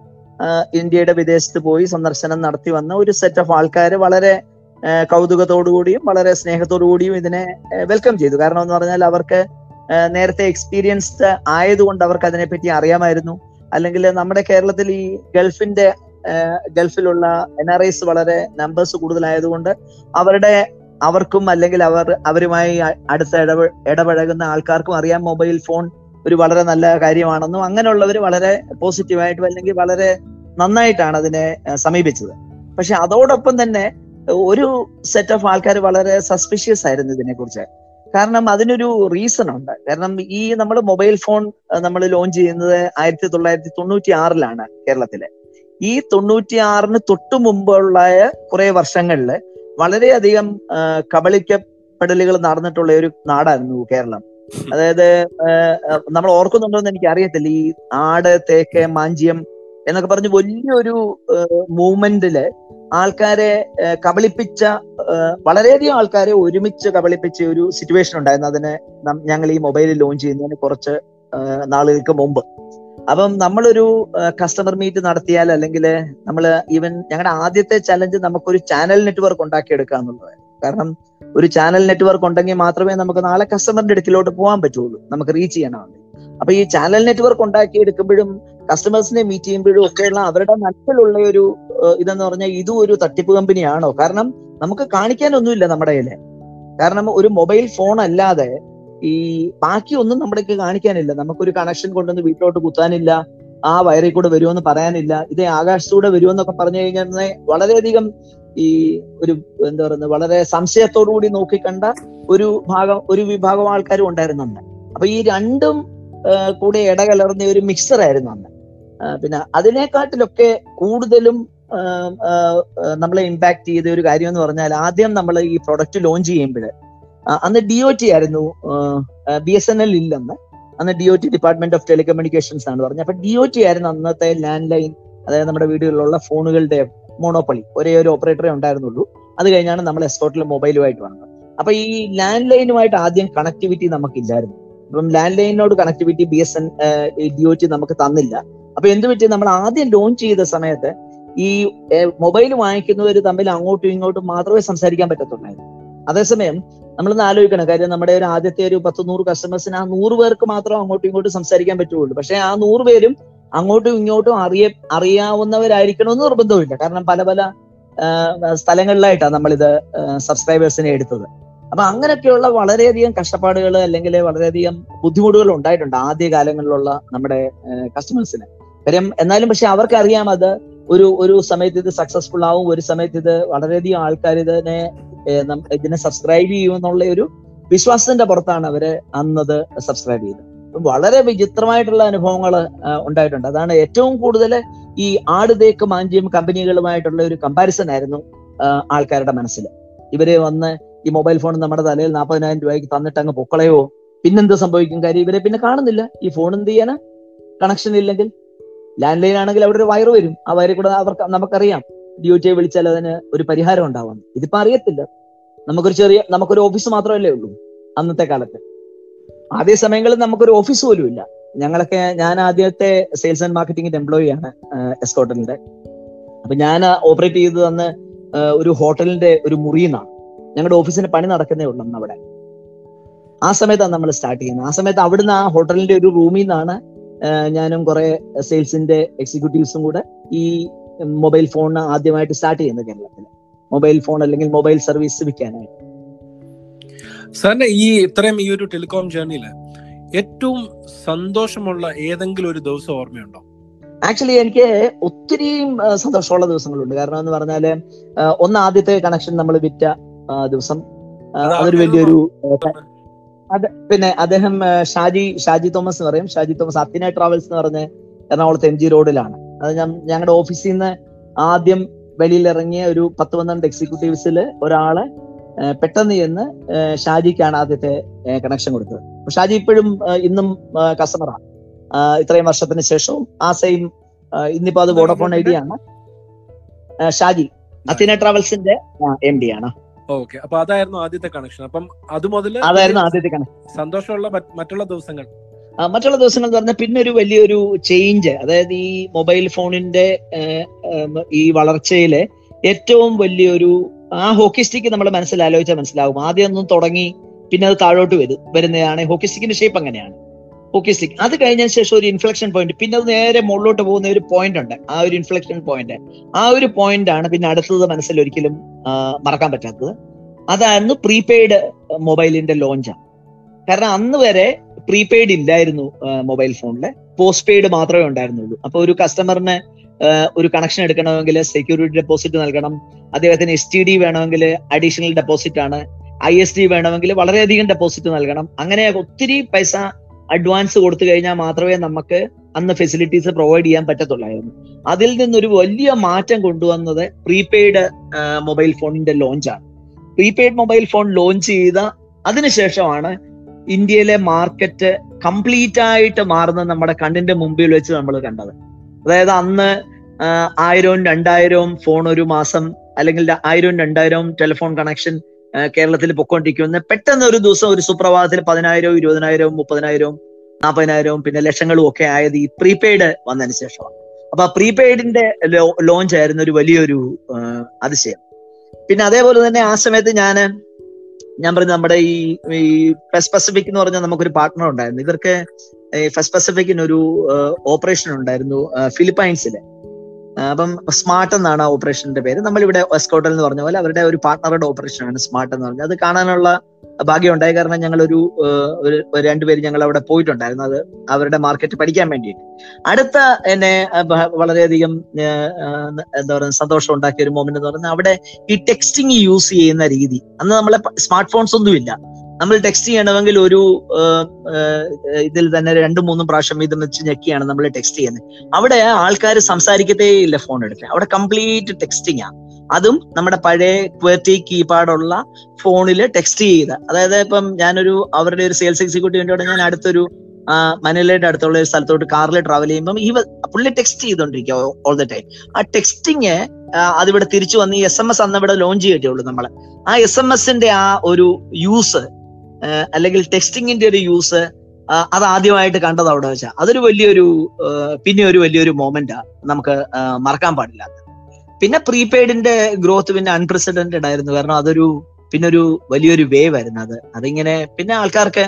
ഇന്ത്യയുടെ വിദേശത്ത് പോയി സന്ദർശനം നടത്തി വന്ന ഒരു സെറ്റ് ഓഫ് ആൾക്കാർ വളരെ കൗതുകത്തോടുകൂടിയും കൗതുകത്തോടു കൂടിയും വളരെ സ്നേഹത്തോടുകൂടിയും ഇതിനെ വെൽക്കം ചെയ്തു. കാരണം എന്ന് പറഞ്ഞാൽ അവർക്ക് നേരത്തെ എക്സ്പീരിയൻസ്ഡ് ആയതുകൊണ്ട് അവർക്ക് അതിനെപ്പറ്റി അറിയാമായിരുന്നു. അല്ലെങ്കിൽ നമ്മുടെ കേരളത്തിൽ ഈ ഗൾഫിന്റെ ഗൾഫിലുള്ള എൻ ആർ ഐസ് വളരെ നമ്പേഴ്സ് കൂടുതലായതുകൊണ്ട് അവരുടെ അവർക്കും അല്ലെങ്കിൽ അവർ അവരുമായി അടുത്ത ഇടപെ ഇടപഴകുന്ന ആൾക്കാർക്കും അറിയാം മൊബൈൽ ഫോൺ ഒരു വളരെ നല്ല കാര്യമാണെന്നും അങ്ങനെയുള്ളവർ വളരെ പോസിറ്റീവായിട്ടും അല്ലെങ്കിൽ വളരെ നന്നായിട്ടാണ് അതിനെ സമീപിച്ചത്. പക്ഷെ അതോടൊപ്പം തന്നെ ഒരു സെറ്റ് ഓഫ് ആൾക്കാർ വളരെ സസ്പിഷ്യസ് ആയിരുന്നു ഇതിനെക്കുറിച്ച്. കാരണം അതിനൊരു റീസൺ ഉണ്ട്. കാരണം ഈ നമ്മൾ മൊബൈൽ ഫോൺ നമ്മൾ ലോഞ്ച് ചെയ്യുന്നത് ആയിരത്തി തൊള്ളായിരത്തി തൊണ്ണൂറ്റി ആറിലാണ് കേരളത്തിലെ. ഈ തൊണ്ണൂറ്റി ആറിന് തൊട്ടു മുമ്പുള്ള കുറെ വർഷങ്ങളിൽ വളരെയധികം കബളിക്കപ്പെടലുകൾ നടന്നിട്ടുള്ള ഒരു നാടായിരുന്നു കേരളം. അതായത് നമ്മൾ ഓർക്കുന്നുണ്ടോ എന്ന് എനിക്ക് അറിയത്തില്ല. ഈ ആട് തേക്ക് മാഞ്ചിയം എന്നൊക്കെ പറഞ്ഞ് വലിയൊരു മൂവ്മെന്റിൽ ആൾക്കാരെ കബളിപ്പിച്ച വളരെയധികം ആൾക്കാരെ ഒരുമിച്ച് കബളിപ്പിച്ച ഒരു സിറ്റുവേഷൻ ഉണ്ടായിരുന്നു. അതിനെ ഞങ്ങൾ ഈ മൊബൈലിൽ ലോഞ്ച് ചെയ്യുന്നതിന് കുറച്ച് നാളുകൾക്ക് മുമ്പ്. അപ്പം നമ്മളൊരു കസ്റ്റമർ മീറ്റ് നടത്തിയാൽ അല്ലെങ്കിൽ നമ്മൾ ഈവൻ ഞങ്ങളുടെ ആദ്യത്തെ ചലഞ്ച് നമുക്കൊരു ചാനൽ നെറ്റ്വർക്ക് ഉണ്ടാക്കിയെടുക്കുക എന്നുള്ളത്. കാരണം ഒരു ചാനൽ നെറ്റ്വർക്ക് ഉണ്ടെങ്കിൽ മാത്രമേ നമുക്ക് നാളെ കസ്റ്റമറിന്റെ അടുക്കിലോട്ട് പോകാൻ പറ്റുള്ളൂ. നമുക്ക് റീച്ച് ചെയ്യണമെങ്കിൽ അപ്പൊ ഈ ചാനൽ നെറ്റ്വർക്ക് ഉണ്ടാക്കിയെടുക്കുമ്പോഴും കസ്റ്റമേഴ്സിനെ മീറ്റ് ചെയ്യുമ്പോഴും ഒക്കെയുള്ള അവരുടെ മനസ്സിലുള്ള ഒരു ഇതെന്ന് പറഞ്ഞാൽ ഇതും ഒരു തട്ടിപ്പ് കമ്പനിയാണോ? കാരണം നമുക്ക് കാണിക്കാനൊന്നുമില്ല നമ്മുടെ കയ്യിൽ. കാരണം ഒരു മൊബൈൽ ഫോൺ അല്ലാതെ ഈ ബാക്കി ഒന്നും നമ്മുടെ കാണിക്കാനില്ല. നമുക്കൊരു കണക്ഷൻ കൊണ്ടുവന്ന് വീട്ടിലോട്ട് കുത്താനില്ല ആ വയറിൽ കൂടെ വരുമെന്ന് പറയാനില്ല ഇത് ആകാശത്തൂടെ വരുമെന്നൊക്കെ പറഞ്ഞു കഴിഞ്ഞാൽ വളരെയധികം ഈ ഒരു എന്താ പറയുന്നത് വളരെ സംശയത്തോടു കൂടി നോക്കിക്കണ്ട ഒരു ഭാഗം ഒരു വിഭാഗം ആൾക്കാരും ഉണ്ടായിരുന്നു അന്ന്. അപ്പൊ ഈ രണ്ടും കൂടെ ഇടകലർന്ന ഒരു മിക്സർ ആയിരുന്നു അന്ന്. പിന്നെ അതിനെക്കാട്ടിലൊക്കെ കൂടുതലും നമ്മളെ ഇമ്പാക്ട് ചെയ്ത ഒരു കാര്യം എന്ന് പറഞ്ഞാൽ ആദ്യം നമ്മൾ ഈ പ്രൊഡക്റ്റ് ലോഞ്ച് ചെയ്യുമ്പോൾ അന്ന് ഡി ഒ ടി ആയിരുന്നു ബി എസ് എൻ എൽ ഇല്ലെന്ന്. അന്ന് D O T department of telecommunications ആണ് പറഞ്ഞത്. അപ്പൊ ഡി ഒ ടി ആയിരുന്നു അന്നത്തെ ലാൻഡ് ലൈൻ അതായത് നമ്മുടെ വീടുകളിലുള്ള ഫോണുകളുടെ മോണോപ്പൊളി ഒരേ ഒരു ഓപ്പറേറ്ററേ ഉണ്ടായിരുന്നുള്ളൂ. അത് കഴിഞ്ഞാണ് നമ്മൾ എസ്പോർട്ടിൽ മൊബൈലുമായിട്ട് വന്നത്. അപ്പൊ ഈ ലാൻഡ് ലൈനുമായിട്ട് ആദ്യം കണക്ടിവിറ്റി നമുക്കില്ലായിരുന്നു. അപ്പം land ലൈനിനോട് connectivity B S N D O T നമുക്ക് തന്നില്ല. അപ്പൊ എന്ത് പറ്റി? നമ്മൾ ആദ്യം ലോഞ്ച് ചെയ്ത സമയത്ത് ഈ മൊബൈൽ വാങ്ങിക്കുന്നവർ തമ്മിൽ അങ്ങോട്ടും ഇങ്ങോട്ടും മാത്രമേ സംസാരിക്കാൻ പറ്റത്തുള്ളായിരുന്നു. അതേസമയം നമ്മളൊന്ന് ആലോചിക്കണം. കാര്യം നമ്മുടെ ഒരു ആദ്യത്തെ ഒരു പത്ത് നൂറ് കസ്റ്റമേഴ്സിന് ആ നൂറ് പേർക്ക് മാത്രം അങ്ങോട്ടും ഇങ്ങോട്ടും സംസാരിക്കാൻ പറ്റുള്ളൂ. പക്ഷെ ആ നൂറ് പേരും അങ്ങോട്ടും ഇങ്ങോട്ടും അറിയ അറിയാവുന്നവരായിരിക്കണമെന്ന് നിർബന്ധമില്ല കാരണം പല പല സ്ഥലങ്ങളിലായിട്ടാണ് നമ്മളിത് സബ്സ്ക്രൈബേഴ്സിനെ എടുത്തത്. അപ്പൊ അങ്ങനെയൊക്കെയുള്ള വളരെയധികം കഷ്ടപ്പാടുകൾ അല്ലെങ്കിൽ വളരെയധികം ബുദ്ധിമുട്ടുകൾ ഉണ്ടായിട്ടുണ്ട് ആദ്യ കാലങ്ങളിലുള്ള നമ്മുടെ കസ്റ്റമേഴ്സിന് കാര്യം എന്നാലും പക്ഷെ അവർക്ക് അറിയാം അത് ഒരു ഒരു സമയത്ത് ഇത് സക്സസ്ഫുൾ ആവും ഒരു സമയത്ത് ഇത് വളരെയധികം ആൾക്കാർ ഇതിനെ ഇതിനെ സബ്സ്ക്രൈബ് ചെയ്യുമെന്നുള്ള ഒരു വിശ്വാസത്തിന്റെ പുറത്താണ് അവർ അന്നത് സബ്സ്ക്രൈബ് ചെയ്തത്. വളരെ വിചിത്രമായിട്ടുള്ള അനുഭവങ്ങൾ ഉണ്ടായിട്ടുണ്ട്. അതാണ് ഏറ്റവും കൂടുതൽ ഈ ആട് തേക്ക് മാഞ്ചിയം കമ്പനികളുമായിട്ടുള്ള ഒരു കമ്പാരിസൺ ആയിരുന്നു ആൾക്കാരുടെ മനസ്സിൽ. ഇവരെ വന്ന് ഈ മൊബൈൽ ഫോൺ നമ്മുടെ തലയിൽ നാൽപ്പതിനായിരം രൂപയ്ക്ക് തന്നിട്ട് അങ്ങ് പൊക്കളയോ? പിന്നെന്ത് സംഭവിക്കും കാര്യം ഇവരെ പിന്നെ കാണുന്നില്ല. ഈ ഫോൺ എന്ത് ചെയ്യാനാ കണക്ഷൻ ഇല്ലെങ്കിൽ ലാൻഡ് ലൈൻ ആണെങ്കിൽ അവിടെ ഒരു വയർ വരും. ആ വയറിൽ കൂടെ അവർക്ക് നമുക്കറിയാം. ഡി ഒ വിളിച്ചാൽ അതിന് ഒരു പരിഹാരം ഉണ്ടാവാം. ഇതിപ്പോ അറിയത്തില്ല. നമുക്കൊരു ചെറിയ നമുക്കൊരു ഓഫീസ് മാത്രമല്ലേ ഉള്ളൂ അന്നത്തെ കാലത്ത്. അതേ സമയങ്ങളിൽ നമുക്കൊരു ഓഫീസ് പോലും ഇല്ല. ഞങ്ങളൊക്കെ ഞാൻ ആദ്യത്തെ സെയിൽസ് ആൻഡ് മാർക്കറ്റിംഗിന്റെ എംപ്ലോയി ആണ് എസ്കോട്ടലിന്റെ അപ്പൊ ഞാൻ ഓപ്പറേറ്റ് ചെയ്തത് അന്ന് ഒരു ഹോട്ടലിന്റെ ഒരു മുറിയെന്നാണ് ഞങ്ങളുടെ ഓഫീസിന്റെ പണി നടക്കുന്നേ ഉള്ളൂ അന്ന് അവിടെ ആ സമയത്താണ് നമ്മൾ സ്റ്റാർട്ട് ചെയ്യുന്നത്. ആ സമയത്ത് അവിടുന്ന് ആ ഹോട്ടലിന്റെ ഒരു റൂമിൽ നിന്നാണ് ഞാനും കുറെ സെയിൽസിന്റെ എക്സിക്യൂട്ടീവ്സും കൂടെ ഈ മൊബൈൽ ഫോൺ ആദ്യമായിട്ട് സ്റ്റാർട്ട് ചെയ്യുന്നത് കേരളത്തിൽ. മൊബൈൽ ഫോൺ അല്ലെങ്കിൽ മൊബൈൽ സർവീസ് വിൽക്കാനായിട്ട്. സാറിന്റെ ഈ ഇത്രയും ഈ ഒരു ടെലികോം ജേർണിയിൽ ഏറ്റവും സന്തോഷമുള്ള ഏതെങ്കിലും ഒരു ദിവസം ഓർമ്മയുണ്ടോ? ആക്ച്വലി എനിക്ക് ഒത്തിരി സന്തോഷമുള്ള ദിവസങ്ങളുണ്ട്. കാരണം എന്ന് പറഞ്ഞാൽ ഒന്ന് ആദ്യത്തെ കണക്ഷൻ നമ്മൾ വിറ്റ ദിവസം. അതൊരു വലിയൊരു പിന്നെ അദ്ദേഹം ഷാജി ഷാജി തോമസ് എന്ന് പറയും. ഷാജി തോമസ് അത്തിന ട്രാവൽസ് എന്ന് പറഞ്ഞ് എറണാകുളത്ത് എം ജി റോഡിലാണ് അത് ഞാൻ ഞങ്ങളുടെ ഓഫീസിൽ നിന്ന് ആദ്യം വെളിയിൽ ഇറങ്ങിയ ഒരു പത്ത് പന്ത്രണ്ട് എക്സിക്യൂട്ടീവ്സിൽ ഒരാൾ പെട്ടെന്ന് ചെന്ന് ഷാജിക്കാണ് ആദ്യത്തെ കണക്ഷൻ കൊടുത്തത്. ഷാജി ഇപ്പോഴും ഇന്നും കസ്റ്റമറാണ് ഇത്രയും വർഷത്തിന് ശേഷവും ആ സെയിം ഇന്നിപ്പോ അത് വോഡഫോൺ ഐഡിയ ആണ്. ഷാജി അത്തിന ട്രാവൽസിന്റെ എം ഡി ആണ്. ഓക്കെ അപ്പൊ അതായിരുന്നു ആദ്യത്തെ കണക്ഷൻ അപ്പം അത് മുതൽ അതായിരുന്നു ആദ്യത്തെ കണക്ഷൻ സന്തോഷമുള്ള മറ്റുള്ള ദിവസങ്ങൾ. മറ്റുള്ള ദിവസങ്ങൾ എന്ന് പറഞ്ഞാൽ പിന്നെ ഒരു വലിയൊരു ചേഞ്ച് അതായത് ഈ മൊബൈൽ ഫോണിന്റെ ഈ വളർച്ചയിലെ ഏറ്റവും വലിയൊരു ആ ഹോക്കി സ്റ്റിക്ക് നമ്മൾ മനസ്സിൽ ആലോചിച്ചാൽ മനസ്സിലാവും. ആദ്യം ഒന്നും തുടങ്ങി പിന്നെ അത് താഴോട്ട് വരും വരുന്നതാണ്. ഹോക്കി സ്റ്റിക്കിന്റെ ഷേപ്പ് അങ്ങനെയാണ്. ഹോക്കി സ്റ്റിക്ക് അത് കഴിഞ്ഞതിന് ശേഷം ഒരു ഇൻഫ്ലക്ഷൻ പോയിന്റ് പിന്നെ അത് നേരെ മുകളിലോട്ട് പോകുന്ന ഒരു പോയിന്റ് ഉണ്ട്. ആ ഒരു ഇൻഫ്ലക്ഷൻ പോയിന്റ് ആ ഒരു പോയിന്റ് ആണ് പിന്നെ അടുത്തത് മനസ്സിൽ ഒരിക്കലും മറക്കാൻ പറ്റാത്തത്. അതായിരുന്നു പ്രീപെയ്ഡ് മൊബൈലിന്റെ ലോഞ്ചാണ് കാരണം അന്ന് വരെ പ്രീപെയ്ഡ് ഇല്ലായിരുന്നു മൊബൈൽ ഫോണിൽ പോസ്റ്റ് പെയ്ഡ് മാത്രമേ ഉണ്ടായിരുന്നുള്ളൂ. അപ്പൊ ഒരു കസ്റ്റമറിന് ഒരു കണക്ഷൻ എടുക്കണമെങ്കിൽ സെക്യൂരിറ്റി ഡെപ്പോസിറ്റ് നൽകണം. അദ്ദേഹത്തിന് എസ് ടി ഡി വേണമെങ്കിൽ അഡീഷണൽ ഡെപ്പോസിറ്റ് ആണ്. ഐ എസ് ഡി വേണമെങ്കിൽ വളരെയധികം ഡെപ്പോസിറ്റ് നൽകണം. അങ്ങനെ ഒത്തിരി പൈസ അഡ്വാൻസ് കൊടുത്തു കഴിഞ്ഞാൽ മാത്രമേ നമുക്ക് അന്ന് ഫെസിലിറ്റീസ് പ്രൊവൈഡ് ചെയ്യാൻ പറ്റത്തുള്ളായിരുന്നു. അതിൽ നിന്നൊരു വലിയ മാറ്റം കൊണ്ടുവന്നത് പ്രീപെയ്ഡ് മൊബൈൽ ഫോണിന്റെ ലോഞ്ചാണ് പ്രീപെയ്ഡ് മൊബൈൽ ഫോൺ ലോഞ്ച് ചെയ്ത അതിനുശേഷമാണ് ഇന്ത്യയിലെ മാർക്കറ്റ് കംപ്ലീറ്റ് ആയിട്ട് മാറുന്നത് നമ്മുടെ കണ്ണിന്റെ മുമ്പിൽ വെച്ച് നമ്മൾ കണ്ടത്. അതായത് അന്ന് ആയിരവും രണ്ടായിരവും ഫോൺ ഒരു മാസം അല്ലെങ്കിൽ ആയിരവും രണ്ടായിരവും ടെലിഫോൺ കണക്ഷൻ കേരളത്തിൽ പൊക്കോണ്ടിരിക്കുന്ന പെട്ടെന്ന് ഒരു ദിവസം ഒരു സുപ്രഭാതത്തിൽ പതിനായിരവും ഇരുപതിനായിരവും മുപ്പതിനായിരവും നാൽപ്പതിനായിരവും പിന്നെ ലക്ഷങ്ങളും ഒക്കെ ആയത് ഈ പ്രീപെയ്ഡ് വന്നതിന് ശേഷമാണ്. അപ്പൊ ആ പ്രീപെയ്ഡിന്റെ ലോഞ്ച് ആയിരുന്നു ഒരു വലിയൊരു അതിശയം. പിന്നെ അതേപോലെ തന്നെ ആ സമയത്ത് ഞാൻ ഞാൻ പറഞ്ഞു നമ്മുടെ ഈ ഈ ഫെസ്റ്റ് പസഫിക് എന്ന് പറഞ്ഞാൽ നമുക്കൊരു പാർട്ട്ണർ ഉണ്ടായിരുന്നു. ഇവർക്ക് ഫെസ്റ്റ് പസഫിക്കിന് ഒരു ഓപ്പറേഷൻ ഉണ്ടായിരുന്നു ഫിലിപ്പൈൻസിലെ അപ്പം സ്മാർട്ട് എന്നാണ് ആ ഓപ്പറേഷന്റെ പേര്. നമ്മളിവിടെ എസ്കോട്ടൽ എന്ന് പറഞ്ഞ പോലെ അവരുടെ ഒരു പാർട്ട്ണറുടെ ഓപ്പറേഷൻ ആണ് സ്മാർട്ട് എന്ന് പറഞ്ഞത്. അത് കാണാനുള്ള ഭാഗ്യം ഉണ്ടായി കാരണം ഞങ്ങൾ ഒരു രണ്ടുപേര് ഞങ്ങൾ അവിടെ പോയിട്ടുണ്ടായിരുന്നു. അത് അവരുടെ മാർക്കറ്റ് പഠിക്കാൻ വേണ്ടിയിട്ട്. അടുത്ത എന്നെ വളരെയധികം എന്താ പറയുക സന്തോഷം ഉണ്ടാക്കിയ ഒരു മൊമെന്റ് എന്ന് പറയുന്നത് അവിടെ ഈ ടെക്സ്റ്റിംഗ് യൂസ് ചെയ്യുന്ന രീതി. അന്ന് നമ്മളെ സ്മാർട്ട് ഫോൺസ് ഒന്നും ഇല്ല നമ്മൾ ടെക്സ്റ്റ് ചെയ്യണമെങ്കിൽ ഒരു ഇതിൽ തന്നെ രണ്ടും മൂന്നും പ്രാവശ്യം ഇത് വെച്ച് ഞെക്കിയാണ് നമ്മൾ ടെക്സ്റ്റ് ചെയ്യുന്നത്. അവിടെ ആൾക്കാർ സംസാരിക്കത്തേ ഇല്ല ഫോൺ എടുക്കാൻ. അവിടെ കംപ്ലീറ്റ് ടെക്സ്റ്റിംഗ് ആണ് അതും നമ്മുടെ പഴയ ക്വേർട്ടി കീപാഡുള്ള ഫോണിൽ ടെക്സ്റ്റ് ചെയ്ത അതായത് ഇപ്പം ഞാനൊരു അവരുടെ ഒരു സെയിൽസ് എക്സിക്യൂട്ടീവിന്റെ ഞാൻ അടുത്തൊരു മനിലയുടെ അടുത്തുള്ള ഒരു സ്ഥലത്തോട്ട് കാറിൽ ട്രാവൽ ചെയ്യുമ്പോൾ ഈ പുള്ളി ടെക്സ്റ്റ് ചെയ്തോണ്ടിരിക്കുക ഓൾ ദ ടൈം ആ ടെക്സ്റ്റിങ് അതിവിടെ തിരിച്ചു വന്ന് ഈ എസ് എം എസ് അന്ന് ഇവിടെ ലോഞ്ച് ചെയ്തിട്ടുള്ളൂ നമ്മൾ ആ എസ് എം എസിന്റെ ആ ഒരു യൂസ് അല്ലെങ്കിൽ ടെക്സ്റ്റിങ്ങിന്റെ ഒരു യൂസ് അത് ആദ്യമായിട്ട് കണ്ടത് അവിടെ വെച്ചാൽ അതൊരു വലിയൊരു പിന്നെ ഒരു വലിയൊരു മൊമെന്റാ നമുക്ക് മറക്കാൻ പാടില്ല. പിന്നെ പ്രീപെയ്ഡിന്റെ ഗ്രോത്ത് പിന്നെ അൺപ്രസിഡന്റഡ് ആയിരുന്നു. കാരണം അതൊരു പിന്നെ ഒരു വലിയൊരു വേവ് ആയിരുന്നു അത്. അതിങ്ങനെ പിന്നെ ആൾക്കാർക്ക്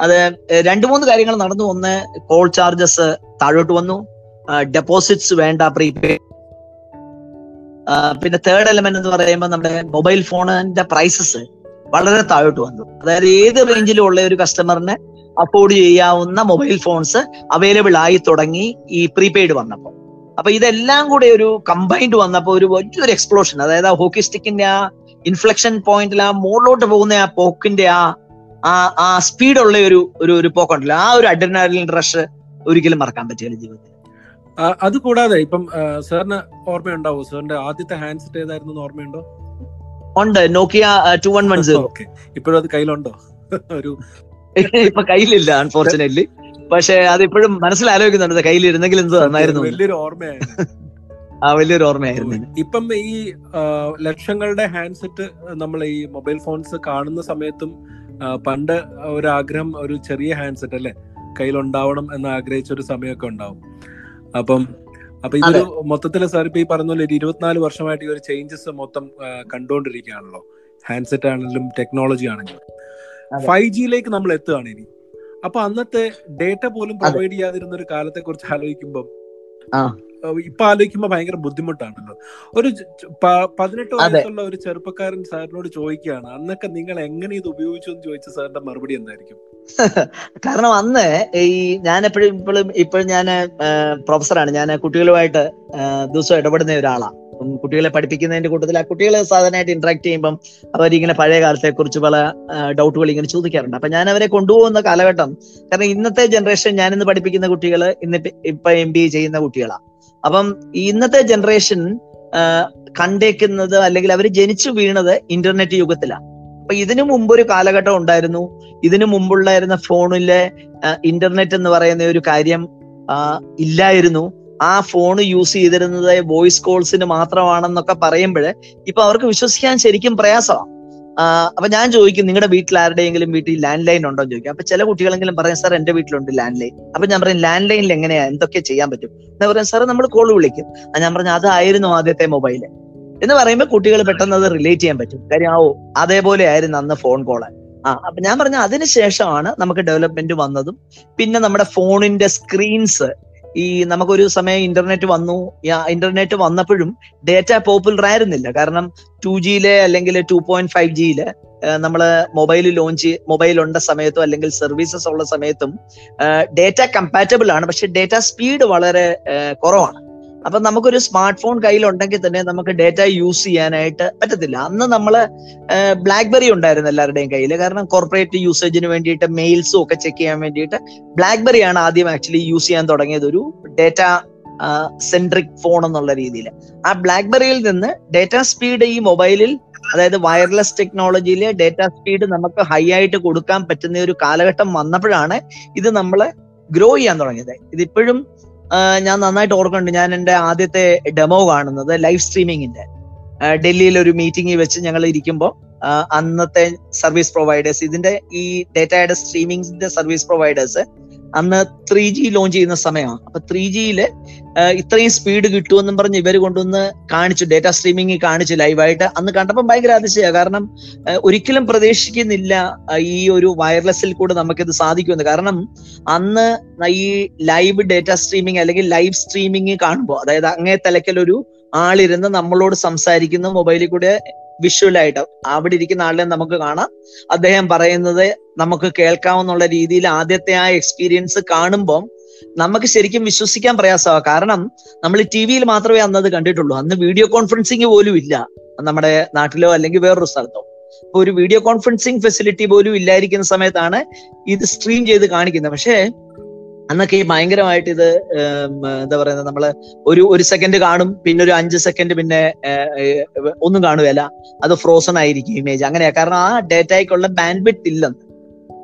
അത് രണ്ടു മൂന്ന് കാര്യങ്ങൾ നടന്നു. ഒന്ന് കോൾ ചാർജസ് താഴോട്ട് വന്നു. ഡെപ്പോസിറ്റ്സ് വേണ്ട പ്രീപെയ്ഡ് പിന്നെ തേർഡ് എലമെന്റ് എന്ന് പറയുമ്പോൾ നമ്മുടെ മൊബൈൽ ഫോണിന്റെ പ്രൈസസ് വളരെ താഴോട്ട് വന്നു. അതായത് ഏത് റേഞ്ചിലും ഉള്ള ഒരു കസ്റ്റമറിന് അഫോർഡ് ചെയ്യാവുന്ന മൊബൈൽ ഫോൺസ് അവൈലബിൾ ആയി തുടങ്ങി ഈ പ്രീപെയ്ഡ് വന്നപ്പോൾ അപ്പൊ ഇതെല്ലാം കൂടെ ഒരു കമ്പൈൻഡ് വന്നപ്പോൾ ഒരു വലിയൊരു എക്സ്പ്ലോഷൻ അതായത് ആ ഹോക്കി സ്റ്റിക്കിന്റെ ആ ഇൻഫ്ലക്ഷൻ പോയിന്റിൽ ആ മുകളിലോട്ട് പോകുന്ന ആ പോക്കിന്റെ ആ ആ സ്പീഡുള്ള ഒരു ഒരു ഒരു പോക്കുണ്ടല്ലോ ആ ഒരു അഡ്രിനാലിൻ റഷ് ഒരിക്കലും മറക്കാൻ പറ്റില്ല ജീവിതത്തിൽ. അതുകൂടാതെ അത് കൂടാതെ ഇപ്പം സാറിന് ഓർമ്മയുണ്ടാവോ? സാറിന്റെ ആദ്യത്തെ ഹാൻഡ്സെറ്റ് ഏതായിരുന്നു ഓർമ്മയുണ്ടോ? ഉണ്ട്. Nokia two one one zero ഇപ്പോഴും അത് കയ്യിലുണ്ടോ? ഒരു ഇപ്പൊ കയ്യിലില്ല അൺഫോർച്ചുനേറ്റ്ലി പക്ഷെ അത് ഇപ്പോഴും മനസ്സിലാലോചിക്കുന്നുണ്ട്. കയ്യിലിരുന്നെങ്കിൽ എന്ത് നന്നായിരുന്നു. വലിയൊരു ഓർമ്മയായിരുന്നു. ആ വലിയൊരു ഓർമ്മയായിരുന്നു. ഇപ്പം ഈ ലക്ഷങ്ങളുടെ ഹാൻഡ്സെറ്റ് നമ്മൾ ഈ മൊബൈൽ ഫോൺസ് കാണുന്ന സമയത്തും പണ്ട് ഒരു ആഗ്രഹം ഒരു ചെറിയ ഹാൻഡ്സെറ്റ് അല്ലെ? കയ്യിലുണ്ടാവണം എന്ന് ആഗ്രഹിച്ച ഒരു സമയമൊക്കെ ഉണ്ടാവും. അപ്പം അപ്പൊ ഇതൊരു മൊത്തത്തിൽ സാർ ഇപ്പൊ ഈ പറഞ്ഞ പോലെ ഒരു ഇരുപത്തിനാല് വർഷമായിട്ട് ഈ ഒരു ചേഞ്ചസ് മൊത്തം കണ്ടുകൊണ്ടിരിക്കുകയാണല്ലോ ഹാൻഡ്സെറ്റ് ആണെങ്കിലും ടെക്നോളജി ആണെങ്കിലും. ഫൈവ് ജിയിലേക്ക് നമ്മൾ എത്തുകയാണ് ഇനി. അപ്പൊ അന്നത്തെ ഡേറ്റ പോലും പ്രൊവൈഡ് ചെയ്യാതിരുന്ന ഒരു കാലത്തെ കുറിച്ച് ആലോചിക്കുമ്പോൾ. ഇപ്പൊ ആലോചിക്കുമ്പോ ഭയങ്കര ബുദ്ധിമുട്ടാണല്ലോ. ഒരു പതിനെട്ട്. വയസ്സുള്ള ഒരു ചെറുപ്പക്കാരൻ സാറിനോട് ചോദിക്കുകയാണ് അന്നൊക്കെ നിങ്ങൾ എങ്ങനെ ഇത് ഉപയോഗിച്ചു എന്ന്? ചോദിച്ച സാറിന്റെ മറുപടി എന്തായിരിക്കും? കാരണം അന്ന് ഈ ഞാൻ എപ്പോഴും ഇപ്പോഴും ഇപ്പോഴും ഞാൻ പ്രൊഫസറാണ്. ഞാൻ കുട്ടികളുമായിട്ട് ദിവസം ഇടപെടുന്ന ഒരാളാണ് അപ്പം കുട്ടികളെ പഠിപ്പിക്കുന്നതിന്റെ കൂട്ടത്തിൽ ആ കുട്ടികളെ സാധാരണയായിട്ട് ഇന്ററാക്ട് ചെയ്യുമ്പം അവരിങ്ങനെ പഴയ കാലത്തെ കുറിച്ച് പല ഡൗട്ടുകൾ ഇങ്ങനെ ചോദിക്കാറുണ്ട്. അപ്പൊ ഞാൻ അവരെ കൊണ്ടുപോകുന്ന കാലഘട്ടം കാരണം ഇന്നത്തെ ജനറേഷൻ ഞാനിന്ന് ഇന്ന് പഠിപ്പിക്കുന്ന കുട്ടികൾ ഇന്നിട്ട് ഇപ്പൊ എം ബി എ ചെയ്യുന്ന കുട്ടികളാണ് അപ്പം ഇന്നത്തെ ജനറേഷൻ കണ്ടേക്കുന്നത് അല്ലെങ്കിൽ അവർ ജനിച്ചു വീണത് ഇന്റർനെറ്റ് യുഗത്തിലാണ് അപ്പൊ ഇതിനു മുമ്പ് ഒരു കാലഘട്ടം ഉണ്ടായിരുന്നു. ഇതിനു മുമ്പുള്ളായിരുന്ന ഫോണിലെ ഇന്റർനെറ്റ് എന്ന് പറയുന്ന ഒരു കാര്യം ഇല്ലായിരുന്നു. ആ ഫോൺ യൂസ് ചെയ്തിരുന്നത് വോയിസ് കോൾസിന് മാത്രമാണെന്നൊക്കെ പറയുമ്പോൾ ഇപ്പൊ അവർക്ക് വിശ്വസിക്കാൻ ശരിക്കും പ്രയാസമാണ് അപ്പൊ ഞാൻ ചോദിക്കും നിങ്ങളുടെ വീട്ടിൽ ആരുടെയെങ്കിലും വീട്ടിൽ ലാൻഡ് ലൈൻ ഉണ്ടോ എന്ന് ചോദിക്കും. അപ്പൊ ചില കുട്ടികളെങ്കിലും പറയും സാർ എന്റെ വീട്ടിലുണ്ട് ലാൻഡ് ലൈൻ അപ്പൊ ഞാൻ പറയും ലാൻഡ് ലൈനിൽ എങ്ങനെയാ? എന്തൊക്കെ ചെയ്യാൻ പറ്റും? എന്ന് പറയും സാർ നമ്മൾ കോൾ വിളിക്കും. ഞാൻ പറഞ്ഞു അതായിരുന്നു ആദ്യത്തെ മൊബൈൽ എന്ന് പറയുമ്പോൾ കുട്ടികൾ പെട്ടെന്ന് അത് റിലേറ്റ് ചെയ്യാൻ പറ്റും. കാര്യം ആ അതേപോലെ ആയിരുന്നു അന്ന് ഫോൺ കോൾ. ആ അപ്പൊ ഞാൻ പറഞ്ഞ അതിനുശേഷമാണ് നമുക്ക് ഡെവലപ്മെന്റ് വന്നതും പിന്നെ നമ്മുടെ ഫോണിന്റെ സ്ക്രീൻസ് ഈ നമുക്കൊരു സമയം ഇന്റർനെറ്റ് വന്നു. ഇന്റർനെറ്റ് വന്നപ്പോഴും ഡേറ്റ പോപ്പുലർ ആയിരുന്നില്ല. കാരണം ടു ജിയിലെ അല്ലെങ്കിൽ ടു പോയിന്റ് ഫൈവ് ജിയിൽ നമ്മൾ മൊബൈൽ ലോഞ്ച് മൊബൈൽ ഉണ്ട സമയത്തും അല്ലെങ്കിൽ സർവീസസ് ഉള്ള സമയത്തും ഡേറ്റ കമ്പാറ്റബിൾ ആണ്. പക്ഷെ ഡേറ്റ സ്പീഡ് വളരെ കുറവാണ്. അപ്പൊ നമുക്കൊരു സ്മാർട്ട് ഫോൺ കയ്യിലുണ്ടെങ്കിൽ തന്നെ നമുക്ക് ഡേറ്റ യൂസ് ചെയ്യാനായിട്ട് പറ്റത്തില്ല. അന്ന് നമ്മൾ ബ്ലാക്ക്ബെറി ഉണ്ടായിരുന്നു എല്ലാവരുടെയും കയ്യിൽ കാരണം കോർപ്പറേറ്റ് യൂസേജിന് വേണ്ടിയിട്ട് മെയിൽസും ഒക്കെ ചെക്ക് ചെയ്യാൻ വേണ്ടിയിട്ട് ബ്ലാക്ക്ബെറി ആണ് ആദ്യം ആക്ച്വലി യൂസ് ചെയ്യാൻ തുടങ്ങിയത് ഒരു ഡേറ്റ സെൻട്രിക് ഫോൺ എന്നുള്ള രീതിയിൽ ആ ബ്ലാക്ക്ബെറിയിൽ നിന്ന് ഡേറ്റ സ്പീഡ് ഈ മൊബൈലിൽ അതായത് വയർലെസ് ടെക്നോളജിയിൽ ഡേറ്റ സ്പീഡ് നമുക്ക് ഹൈ ആയിട്ട് കൊടുക്കാൻ പറ്റുന്ന ഒരു കാലഘട്ടം വന്നപ്പോഴാണ് ഇത് നമ്മൾ ഗ്രോ ചെയ്യാൻ തുടങ്ങിയത്. ഇതിപ്പോഴും ഞാൻ നന്നായിട്ട് ഓർക്കുന്നുണ്ട്. ഞാൻ എന്റെ ആദ്യത്തെ ഡെമോ കാണുന്നത് ലൈവ് സ്ട്രീമിങ്ങിന്റെ ഡൽഹിയിൽ ഒരു മീറ്റിംഗിൽ വെച്ച് ഞങ്ങൾ ഇരിക്കുമ്പോൾ അന്നത്തെ സർവീസ് പ്രൊവൈഡേഴ്സ് ഇതിന്റെ ഈ ഡേറ്റയുടെ സ്ട്രീമിംഗിന്റെ സർവീസ് പ്രൊവൈഡേഴ്സ് അന്ന് ത്രീ ജി ലോഞ്ച് ചെയ്യുന്ന സമയമാണ്. അപ്പൊ ത്രീ ജിയിൽ ഇത്രയും സ്പീഡ് കിട്ടുമെന്നും പറഞ്ഞ് ഇവർ കൊണ്ടുവന്ന് കാണിച്ചു ഡേറ്റ സ്ട്രീമിംഗ് കാണിച്ചു ലൈവായിട്ട് അന്ന് കണ്ടപ്പോൾ ഭയങ്കര അതിശയ. കാരണം ഒരിക്കലും പ്രതീക്ഷിക്കുന്നില്ല ഈ ഒരു വയർലെസ്സിൽ കൂടെ നമുക്കിത് സാധിക്കുമെന്ന്. കാരണം അന്ന് ഈ ലൈവ് ഡേറ്റ സ്ട്രീമിംഗ് അല്ലെങ്കിൽ ലൈവ് സ്ട്രീമിംഗ് കാണുമ്പോൾ അതായത് അങ്ങേ തലക്കലൊരു ആളിരുന്ന് നമ്മളോട് സംസാരിക്കുന്ന മൊബൈലിൽ കൂടെ വിഷ്വലായിട്ട് അവിടെ ഇരിക്കുന്ന ആളിനെ നമുക്ക് കാണാം. അദ്ദേഹം പറയുന്നത് നമുക്ക് കേൾക്കാമെന്നുള്ള രീതിയിൽ ആദ്യത്തെ ആ എക്സ്പീരിയൻസ് കാണുമ്പോൾ നമുക്ക് ശരിക്കും വിശ്വസിക്കാൻ പ്രയാസമാണ് കാരണം നമ്മൾ ടി വിയിൽ മാത്രമേ അന്ന് അത് കണ്ടിട്ടുള്ളൂ. അന്ന് വീഡിയോ കോൺഫറൻസിങ് പോലും ഇല്ല. നമ്മുടെ നാട്ടിലോ അല്ലെങ്കിൽ വേറൊരു സ്ഥലത്തോ. അപ്പൊ ഒരു വീഡിയോ കോൺഫറൻസിങ് ഫെസിലിറ്റി പോലും ഇല്ലായിരിക്കുന്ന സമയത്താണ് ഇത് സ്ട്രീം ചെയ്ത് കാണിക്കുന്നത്. പക്ഷേ അന്നൊക്കെ ഈ ഭയങ്കരമായിട്ട് ഇത് എന്താ പറയുന്നത് നമ്മൾ ഒരു ഒരു സെക്കൻഡ് കാണും പിന്നെ ഒരു അഞ്ച് സെക്കൻഡ് പിന്നെ ഒന്നും കാണുകയല്ല അത് ഫ്രോസൺ ആയിരിക്കും ഇമേജ് അങ്ങനെയാ. കാരണം ആ ഡേറ്റയ്ക്കുള്ള ബാൻഡ് വിട്ട് ഇല്ലെന്ന്.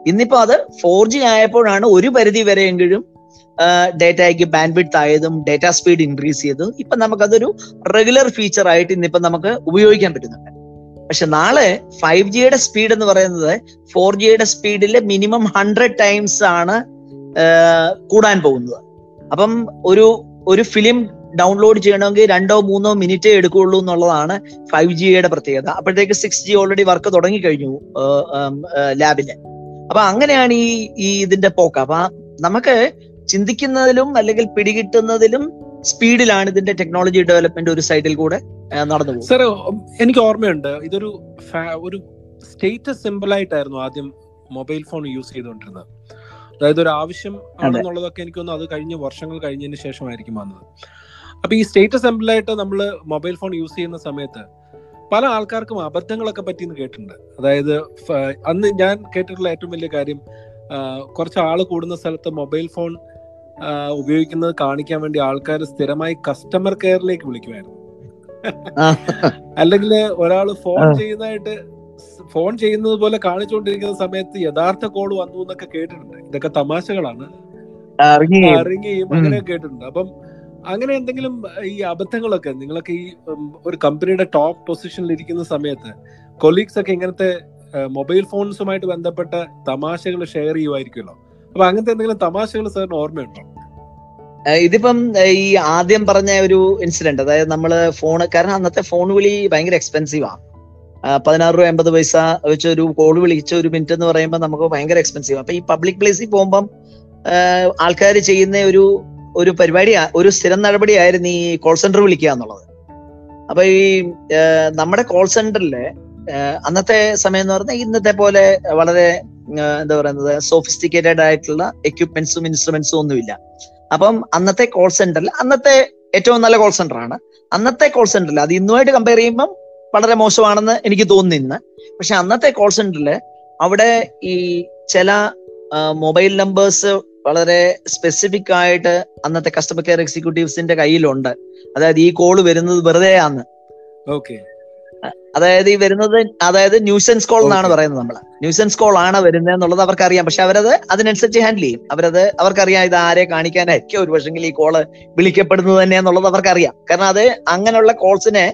ഇന്നിപ്പോ അത് ഫോർ ജി ആയപ്പോഴാണ് ഒരു പരിധി വരെയെങ്കിലും ഡേറ്റയ്ക്ക് ബാൻഡ് വിഡ്ത്ത് ആയതും ഡേറ്റ സ്പീഡ് ഇൻക്രീസ് ചെയ്തതും ഇപ്പൊ നമുക്കതൊരു റെഗുലർ ഫീച്ചർ ആയിട്ട് ഇന്നിപ്പോ നമുക്ക് ഉപയോഗിക്കാൻ പറ്റുന്നുണ്ട്. പക്ഷെ നാളെ ഫൈവ് ജിയുടെ സ്പീഡ് എന്ന് പറയുന്നത് ഫോർ ജിയുടെ സ്പീഡിൽ മിനിമം ഹൺഡ്രഡ് ടൈംസ് ആണ് കൂടാൻ പോകുന്നത്. അപ്പം ഒരു ഒരു ഫിലിം ഡൗൺലോഡ് ചെയ്യണമെങ്കിൽ രണ്ടോ മൂന്നോ മിനിറ്റേ എടുക്കുകയുള്ളൂ എന്നുള്ളതാണ് ഫൈവ് ജിയുടെ പ്രത്യേകത. അപ്പോഴത്തേക്ക് സിക്സ് ജി ഓൾറെഡി വർക്ക് തുടങ്ങി കഴിഞ്ഞു ലാബിൽ. അപ്പൊ അങ്ങനെയാണ് ഈ ഈ ഇതിന്റെ പോക്ക്. അപ്പൊ നമുക്ക് ചിന്തിക്കുന്നതിലും അല്ലെങ്കിൽ പിടികിട്ടുന്നതിലും സ്പീഡിലാണ് ഇതിന്റെ ടെക്നോളജി ഡെവലപ്മെന്റ് ഒരു സൈഡിൽ കൂടെ നടന്നു പോകും സാർ എനിക്ക് ഓർമ്മയുണ്ട്. ഇതൊരു ഒരു സ്റ്റേറ്റസ് സിമ്പിൾ ആയിട്ടായിരുന്നു ആദ്യം മൊബൈൽ ഫോൺ യൂസ് ചെയ്തുകൊണ്ടിരുന്നത്. അതായത് ഒരു ആവശ്യം ആണെന്നുള്ളതൊക്കെ തോന്നുന്നു അത് കഴിഞ്ഞ വർഷങ്ങൾ കഴിഞ്ഞതിന് ശേഷമായിരിക്കും വന്നത്. അപ്പൊ ഈ സ്റ്റേറ്റസ് സിമ്പിളായിട്ട് നമ്മൾ മൊബൈൽ ഫോൺ യൂസ് ചെയ്യുന്ന സമയത്ത് പല ആൾക്കാർക്കും അബദ്ധങ്ങളൊക്കെ പറ്റിയെന്ന് കേട്ടിട്ടുണ്ട്. അതായത് അന്ന് ഞാൻ കേട്ടിട്ടുള്ള ഏറ്റവും വലിയ കാര്യം കുറച്ച് ആൾ കൂടുന്ന സ്ഥലത്ത് മൊബൈൽ ഫോൺ ഉപയോഗിക്കുന്നത് കാണിക്കാൻ വേണ്ടി ആൾക്കാർ സ്ഥിരമായി കസ്റ്റമർ കെയറിലേക്ക് വിളിക്കുമായിരുന്നു. അല്ലെങ്കിൽ ഒരാൾ ഫോൺ ചെയ്യുന്നതായിട്ട് ഫോൺ ചെയ്യുന്നത് പോലെ കാണിച്ചുകൊണ്ടിരിക്കുന്ന സമയത്ത് യഥാർത്ഥ കോൾ വന്നു എന്നൊക്കെ കേട്ടിട്ടുണ്ട്. ഇതൊക്കെ തമാശകളാണ്. അറിയുകയും അങ്ങനെ കേട്ടിട്ടുണ്ട്. അപ്പം അങ്ങനെ എന്തെങ്കിലും ഈ അബദ്ധങ്ങളൊക്കെ നിങ്ങളൊക്കെ ഈ ഒരു കമ്പനിയുടെ ടോപ്പ് പൊസിഷനിൽ ഇരിക്കുന്ന സമയത്ത് കൊലീഗ്സ് ഒക്കെ ഇങ്ങനത്തെ മൊബൈൽ ഫോൺസുമായിട്ട് ബന്ധപ്പെട്ട തമാശകൾ ഷെയർ ചെയ്യുമായിരിക്കുമല്ലോ അപ്പൊ അങ്ങനത്തെ എന്തെങ്കിലും തമാശകൾ സാറിന് ഓർമ്മയുണ്ടോ? ഇതിപ്പം ഈ ആദ്യം പറഞ്ഞ ഒരു ഇൻസിഡന്റ് അതായത് നമ്മൾ ഫോൺ കാരണം അന്നത്തെ ഫോൺ വിളി ഭയങ്കര എക്സ്പെൻസീവ് ആണ് പതിനാറ് രൂപ എൺപത് പൈസ വെച്ച് ഒരു കോൾ വിളിച്ച ഒരു മിനിറ്റ് എന്ന് പറയുമ്പോൾ നമുക്ക് ഭയങ്കര എക്സ്പെൻസീവ് അപ്പൊ ഈ പബ്ലിക് പ്ലേസിൽ പോകുമ്പം ആൾക്കാർ ചെയ്യുന്ന ഒരു ഒരു പരിപാടി ഒരു സ്ഥിരം നടപടി ആയിരുന്നു ഈ കോൾ സെന്റർ വിളിക്കുക എന്നുള്ളത്. അപ്പൊ ഈ നമ്മുടെ കോൾ സെന്ററിൽ അന്നത്തെ സമയം എന്ന് പറഞ്ഞാൽ ഇന്നത്തെ പോലെ വളരെ എന്താ പറയുന്നത് സോഫിസ്റ്റിക്കേറ്റഡ് ആയിട്ടുള്ള എക്യുപ്മെന്റ്സും ഇൻസ്ട്രുമെന്റ്സും ഒന്നുമില്ല. അപ്പം അന്നത്തെ കോൾ സെന്ററിൽ അന്നത്തെ ഏറ്റവും നല്ല കോൾ സെന്റർ ആണ്. അന്നത്തെ കോൾ സെന്ററിൽ അത് ഇന്നുമായിട്ട് കമ്പയർ ചെയ്യുമ്പം വളരെ മോശമാണെന്ന് എനിക്ക് തോന്നുന്നു ഇന്ന്. പക്ഷെ അന്നത്തെ കോൾ സെന്ററിൽ അവിടെ ഈ ചില മൊബൈൽ നമ്പേഴ്സ് വളരെ സ്പെസിഫിക് ആയിട്ട് അന്നത്തെ കസ്റ്റമർ കെയർ എക്സിക്യൂട്ടീവ്സിന്റെ കയ്യിലുണ്ട്. അതായത് ഈ കോൾ വരുന്നത് വെറുതെ ആണ് ഓക്കെ അതായത് ഈ വരുന്നത് അതായത് ന്യൂസൻസ് കോൾ എന്നാണ് പറയുന്നത് നമ്മൾ ന്യൂസൻസ് കോൾ ആണ് വരുന്നത് എന്നുള്ളത് അവർക്കറിയാം. പക്ഷെ അവരത് അതിനനുസരിച്ച് ഹാൻഡിൽ ചെയ്യും. അവരത് അവർക്കറിയാം ഇത് ആരെ കാണിക്കാനായിരിക്കും. ഒരു പക്ഷെങ്കിൽ ഈ കോൾ വിളിക്കപ്പെടുന്നത് തന്നെ എന്നുള്ളത് അവർക്കറിയാം. കാരണം അത് അങ്ങനെയുള്ള കോൾസിനെ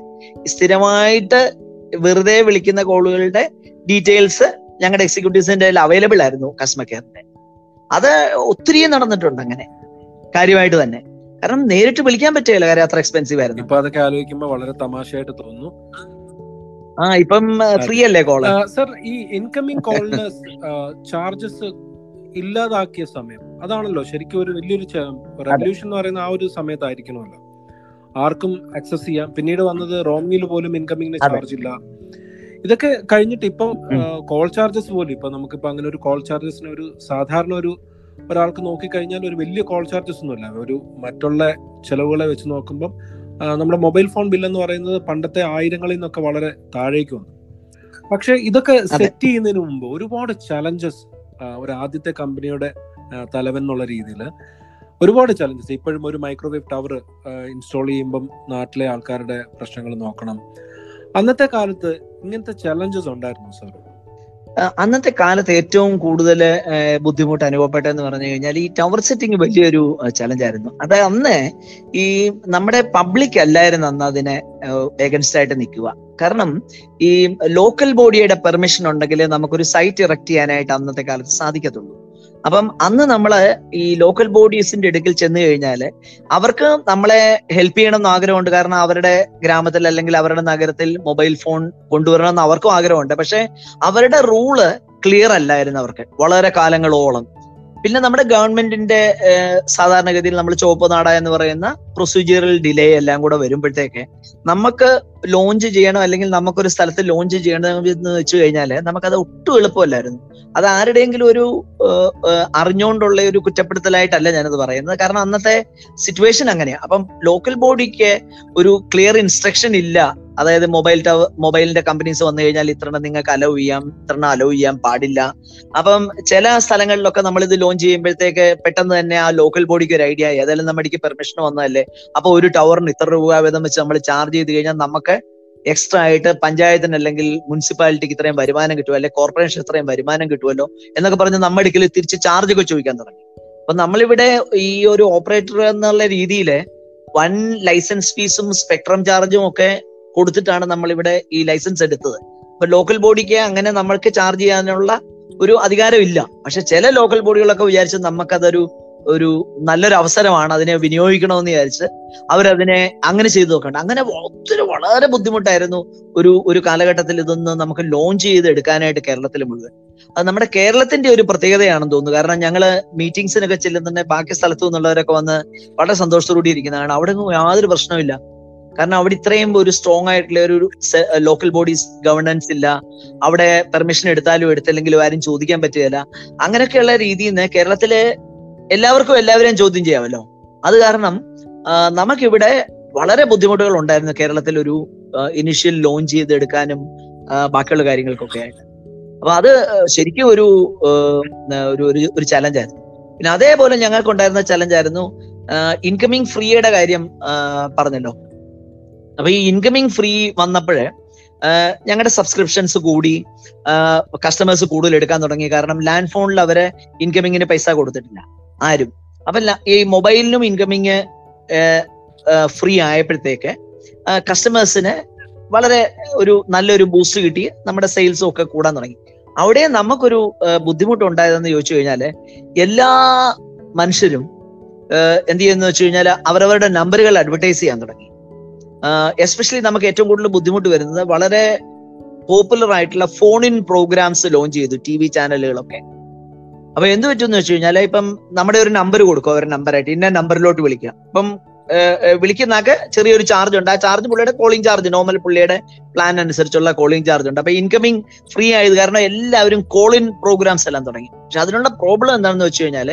സ്ഥിരമായിട്ട് വെറുതെ വിളിക്കുന്ന കോളുകളുടെ ഡീറ്റെയിൽസ് ഞങ്ങളുടെ എക്സിക്യൂട്ടീവ്സിന്റെ അവൈലബിൾ ആയിരുന്നു കസ്റ്റമർ കെയറിന്റെ അത് ഒത്തിരി നടന്നിട്ടുണ്ട് അങ്ങനെ. കാര്യമായിട്ട് തന്നെ. കാരണം നേരിട്ട് വിളിക്കാൻ പറ്റില്ല കാര്യം അത്ര എക്സ്പെൻസീവ് ആയിരുന്നു. ഇപ്പൊ അതൊക്കെ ആലോചിക്കുമ്പോൾ വളരെ തമാശയായിട്ട് തോന്നുന്നു. ആ ഇപ്പം ഫ്രീ അല്ലേ കോൾ സർ ഈ ഇൻകമിംഗ് കോളിന് ചാർജസ് ഇല്ലാതാക്കിയ സമയം. അതാണല്ലോ ശരിക്കും ഒരു വലിയൊരു റെവല്യൂഷൻ എന്ന് പറയുന്ന ആ ഒരു സമയത്തായിരിക്കണമല്ലോ. ആർക്കും ആക്സസ് ചെയ്യാം. പിന്നീട് വന്നത് റോമിൽ പോലും ഇൻകമിങ്ങിന് അതെ. ചാർജ് ഇല്ല. ഇതൊക്കെ കഴിഞ്ഞിട്ട് ഇപ്പം കോൾ ചാർജസ് പോലും ഇപ്പൊ നമുക്കിപ്പോ അങ്ങനെ ഒരു കോൾ ചാർജസിന് ഒരു സാധാരണ ഒരു ഒരാൾക്ക് നോക്കിക്കഴിഞ്ഞാൽ ഒരു വലിയ കോൾ ചാർജസ് ഒന്നുമില്ല ഒരു മറ്റുള്ള ചെലവുകളെ വെച്ച് നോക്കുമ്പോൾ നമ്മുടെ മൊബൈൽ ഫോൺ ബിൽ എന്ന് പറയുന്നത് പണ്ടത്തെ ആയിരങ്ങളിൽ നിന്നൊക്കെ വളരെ താഴേക്ക് വന്നു. പക്ഷെ ഇതൊക്കെ സെറ്റ് ചെയ്യുന്നതിന് മുമ്പ് ഒരുപാട് ചലഞ്ചസ് ഒരു ആദ്യത്തെ കമ്പനിയുടെ തലവൻ എന്നുള്ള രീതിയിൽ ഒരുപാട് ചലഞ്ചസ് ഇപ്പോഴും ഒരു മൈക്രോവേവ് ടവർ ഇൻസ്റ്റാൾ ചെയ്യുമ്പം നാട്ടിലെ ആൾക്കാരുടെ പ്രശ്നങ്ങൾ നോക്കണം. അന്നത്തെ കാലത്ത് ഇങ്ങനത്തെ ചലഞ്ചസ് ഉണ്ടായിരുന്നു സാർ അന്നത്തെ കാലത്ത് ഏറ്റവും കൂടുതൽ ബുദ്ധിമുട്ട് അനുഭവപ്പെട്ടെന്ന് പറഞ്ഞു കഴിഞ്ഞാൽ ഈ ടവർ സെറ്റിംഗ് വലിയൊരു ചലഞ്ച് ആയിരുന്നു. അത് അന്ന് ഈ നമ്മുടെ പബ്ലിക് അല്ലായിരുന്നു അന്ന് അതിനെ ഏഗൻസ്റ്റ് ആയിട്ട് നിൽക്കുക. കാരണം ഈ ലോക്കൽ ബോഡിയുടെ പെർമിഷൻ ഉണ്ടെങ്കിൽ നമുക്കൊരു സൈറ്റ് ഇറക്റ്റ് ചെയ്യാനായിട്ട് അന്നത്തെ കാലത്ത് സാധിക്കത്തുള്ളൂ. അപ്പം അന്ന് നമ്മൾ ഈ ലോക്കൽ ബോഡീസിന്റെ അടുക്കൽ ചെന്ന് കഴിഞ്ഞാൽ അവർക്ക് നമ്മളെ ഹെൽപ്പ് ചെയ്യണം എന്ന് ആഗ്രഹമുണ്ട്. കാരണം അവരുടെ ഗ്രാമത്തിൽ അല്ലെങ്കിൽ അവരുടെ നഗരത്തിൽ മൊബൈൽ ഫോൺ കൊണ്ടുവരണം എന്ന് അവർക്കും ആഗ്രഹമുണ്ട്. പക്ഷെ അവരുടെ റൂൾ ക്ലിയർ അല്ലായിരുന്നു അവർക്ക്. വളരെ കാലങ്ങളോളം. പിന്നെ നമ്മുടെ ഗവൺമെന്റിന്റെ സാധാരണഗതിയിൽ നമ്മൾ ചുവപ്പ് നാട എന്ന് പറയുന്ന പ്രൊസീജിയറൽ ഡിലേ എല്ലാം കൂടെ വരുമ്പോഴത്തേക്ക് നമുക്ക് ലോഞ്ച് ചെയ്യണം അല്ലെങ്കിൽ നമുക്കൊരു സ്ഥലത്ത് ലോഞ്ച് ചെയ്യണം എന്ന് വെച്ച് കഴിഞ്ഞാൽ നമുക്കത് ഒട്ടും എളുപ്പമല്ലായിരുന്നു. അത് ആരുടെയെങ്കിലും ഒരു അറിഞ്ഞുകൊണ്ടുള്ള ഒരു കുറ്റപ്പെടുത്തലായിട്ടല്ല ഞാനത് പറയുന്നത്. കാരണം അന്നത്തെ സിറ്റുവേഷൻ അങ്ങനെയാണ് അപ്പം ലോക്കൽ ബോഡിക്ക് ഒരു ക്ലിയർ ഇൻസ്ട്രക്ഷൻ ഇല്ല അതായത് മൊബൈൽ ടവർ മൊബൈലിന്റെ കമ്പനീസ് വന്നു കഴിഞ്ഞാൽ ഇത്രണ്ണം നിങ്ങൾക്ക് അലോ ചെയ്യാം ഇത്രണ്ണം അലോ ചെയ്യാൻ പാടില്ല. അപ്പം ചില സ്ഥലങ്ങളിലൊക്കെ നമ്മൾ ഇത് ലോഞ്ച് ചെയ്യുമ്പോഴത്തേക്ക് പെട്ടെന്ന് തന്നെ ആ ലോക്കൽ ബോഡിക്ക് ഒരു ഐഡിയ ആയി. ഏതായാലും നമ്മുടെ പെർമിഷൻ വന്നതല്ലേ? അപ്പൊ ഒരു ടവറിന് ഇത്ര രൂപ വീതം വെച്ച് നമ്മൾ ചാർജ് ചെയ്ത് കഴിഞ്ഞാൽ നമുക്ക് എക്സ്ട്രാ ആയിട്ട് പഞ്ചായത്തിന് അല്ലെങ്കിൽ മുനിസിപ്പാലിറ്റിക്ക് ഇത്രയും വരുമാനം കിട്ടുമോ? അല്ലെങ്കിൽ കോർപ്പറേഷൻ ഇത്രയും വരുമാനം കിട്ടുമല്ലോ? എന്നൊക്കെ പറഞ്ഞ് നമ്മുടെ ഇടയ്ക്ക് തിരിച്ച് ചാർജ് ഒക്കെ ചോദിക്കാൻ തുടങ്ങി. അപ്പൊ നമ്മളിവിടെ ഈ ഒരു ഓപ്പറേറ്റർ എന്നുള്ള രീതിയിൽ വൺ ലൈസൻസ് ഫീസും സ്പെക്ട്രം ചാർജും ഒക്കെ കൊടുത്തിട്ടാണ് നമ്മൾ ഇവിടെ ഈ ലൈസൻസ് എടുത്തത്. അപ്പൊ ലോക്കൽ ബോഡിക്ക് അങ്ങനെ നമ്മൾക്ക് ചാർജ് ചെയ്യാനുള്ള ഒരു അധികാരമില്ല. പക്ഷെ ചില ലോക്കൽ ബോഡികളൊക്കെ വിചാരിച്ച് നമുക്കതൊരു ഒരു നല്ലൊരു അവസരമാണ് അതിനെ വിനിയോഗിക്കണമെന്ന് വിചാരിച്ച് അവരതിനെ അങ്ങനെ ചെയ്തു നോക്കണ്ട അങ്ങനെ ഒത്തിരി വളരെ ബുദ്ധിമുട്ടായിരുന്നു ഒരു ഒരു കാലഘട്ടത്തിൽ ഇതൊന്ന് നമുക്ക് ലോഞ്ച് ചെയ്ത് എടുക്കാനായിട്ട് കേരളത്തിൽ മുഴുവൻ. അത് നമ്മുടെ കേരളത്തിന്റെ ഒരു പ്രത്യേകതയാണെന്ന് തോന്നുന്നു. കാരണം ഞങ്ങൾ മീറ്റിംഗ്സിനൊക്കെ ചെല്ലുന്നുണ്ടെങ്കിൽ ബാക്കി സ്ഥലത്തു നിന്നുള്ളവരൊക്കെ വന്ന് വളരെ സന്തോഷത്തോടുകൂടി ഇരിക്കുന്നതാണ്. അവിടെ യാതൊരു പ്രശ്നമില്ല കാരണം അവിടെ ഇത്രയും ഒരു സ്ട്രോങ് ആയിട്ടുള്ള ഒരു ലോക്കൽ ബോഡീസ് ഗവർണൻസ് ഇല്ല. അവിടെ പെർമിഷൻ എടുത്താലും എടുത്തില്ലെങ്കിലും ആരും ചോദിക്കാൻ പറ്റുകയില്ല. അങ്ങനെയൊക്കെയുള്ള രീതിയിൽ നിന്ന് കേരളത്തിലെ എല്ലാവർക്കും എല്ലാവരെയും ചോദ്യം ചെയ്യാമല്ലോ. അത് കാരണം നമുക്കിവിടെ വളരെ ബുദ്ധിമുട്ടുകൾ ഉണ്ടായിരുന്നു കേരളത്തിൽ ഒരു ഇനിഷ്യൽ ലോഞ്ച് ചെയ്തെടുക്കാനും ബാക്കിയുള്ള കാര്യങ്ങൾക്കൊക്കെ ആയിട്ട്. അപ്പൊ അത് ശരിക്കും ഒരു ഒരു ഒരു- ഒരു ചലഞ്ച് ആയിരുന്നു. പിന്നെ അതേപോലെ ഞങ്ങൾക്ക് ഉണ്ടായിരുന്ന ചലഞ്ച് ആയിരുന്നു ഇൻകമിങ് ഫ്രീയുടെ കാര്യം പറഞ്ഞല്ലോ. അപ്പൊ ഈ ഇൻകമിങ് ഫ്രീ വന്നപ്പോഴേ ഞങ്ങളുടെ സബ്സ്ക്രിപ്ഷൻസ് കൂടി കസ്റ്റമേഴ്സ് കൂടുതൽ എടുക്കാൻ തുടങ്ങി. കാരണം ലാൻഡ് ഫോണിൽ അവരെ ഇൻകമിങ്ങിന് പൈസ കൊടുത്തിട്ടില്ല. ആരും. അപ്പൊ ഈ മൊബൈലിനും ഇൻകമിങ് ഫ്രീ ആയപ്പോഴത്തേക്ക് കസ്റ്റമേഴ്സിന് വളരെ ഒരു നല്ലൊരു ബൂസ്റ്റ് കിട്ടി. നമ്മുടെ സെയിൽസും ഒക്കെ കൂടാൻ തുടങ്ങി. അവിടെ നമുക്കൊരു ബുദ്ധിമുട്ട് ബുദ്ധിമുട്ടുണ്ടായതെന്ന് ചോദിച്ചു കഴിഞ്ഞാൽ എല്ലാ മനുഷ്യരും എന്ത് ചെയ്യുന്ന വെച്ച് കഴിഞ്ഞാൽ അവരവരുടെ നമ്പറുകൾ അഡ്വർടൈസ് ചെയ്യാൻ തുടങ്ങി. എസ്പെഷ്യലി നമുക്ക് ഏറ്റവും കൂടുതൽ ബുദ്ധിമുട്ട് വരുന്നത് വളരെ പോപ്പുലർ ആയിട്ടുള്ള ഫോൺ ഇൻ പ്രോഗ്രാംസ് ലോഞ്ച് ചെയ്തു ടി വി ചാനലുകളൊക്കെ അപ്പൊ എന്ത് പറ്റുമെന്ന് വെച്ച് കഴിഞ്ഞാൽ ഇപ്പം നമ്മുടെ ഒരു നമ്പർ കൊടുക്കും അവരുടെ നമ്പറായിട്ട് ഇന്ന നമ്പറിലോട്ട് വിളിക്കുക അപ്പം വിളിക്കുന്ന ഏഹ്, ചെറിയൊരു ചാർജ് ഉണ്ട്. ആ ചാർജ് പുള്ളിയുടെ കോളിംഗ് ചാർജ് നോർമൽ പുള്ളിയുടെ പ്ലാൻ അനുസരിച്ചുള്ള കോളിംഗ് ചാർജ് ഉണ്ട്. അപ്പൊ ഇൻകമിങ് ഫ്രീ ആയത് കാരണം എല്ലാവരും കോൾ ഇൻ പ്രോഗ്രാംസ് എല്ലാം തുടങ്ങി. പക്ഷെ അതിനുള്ള പ്രോബ്ലം എന്താണെന്ന് വെച്ച് കഴിഞ്ഞാൽ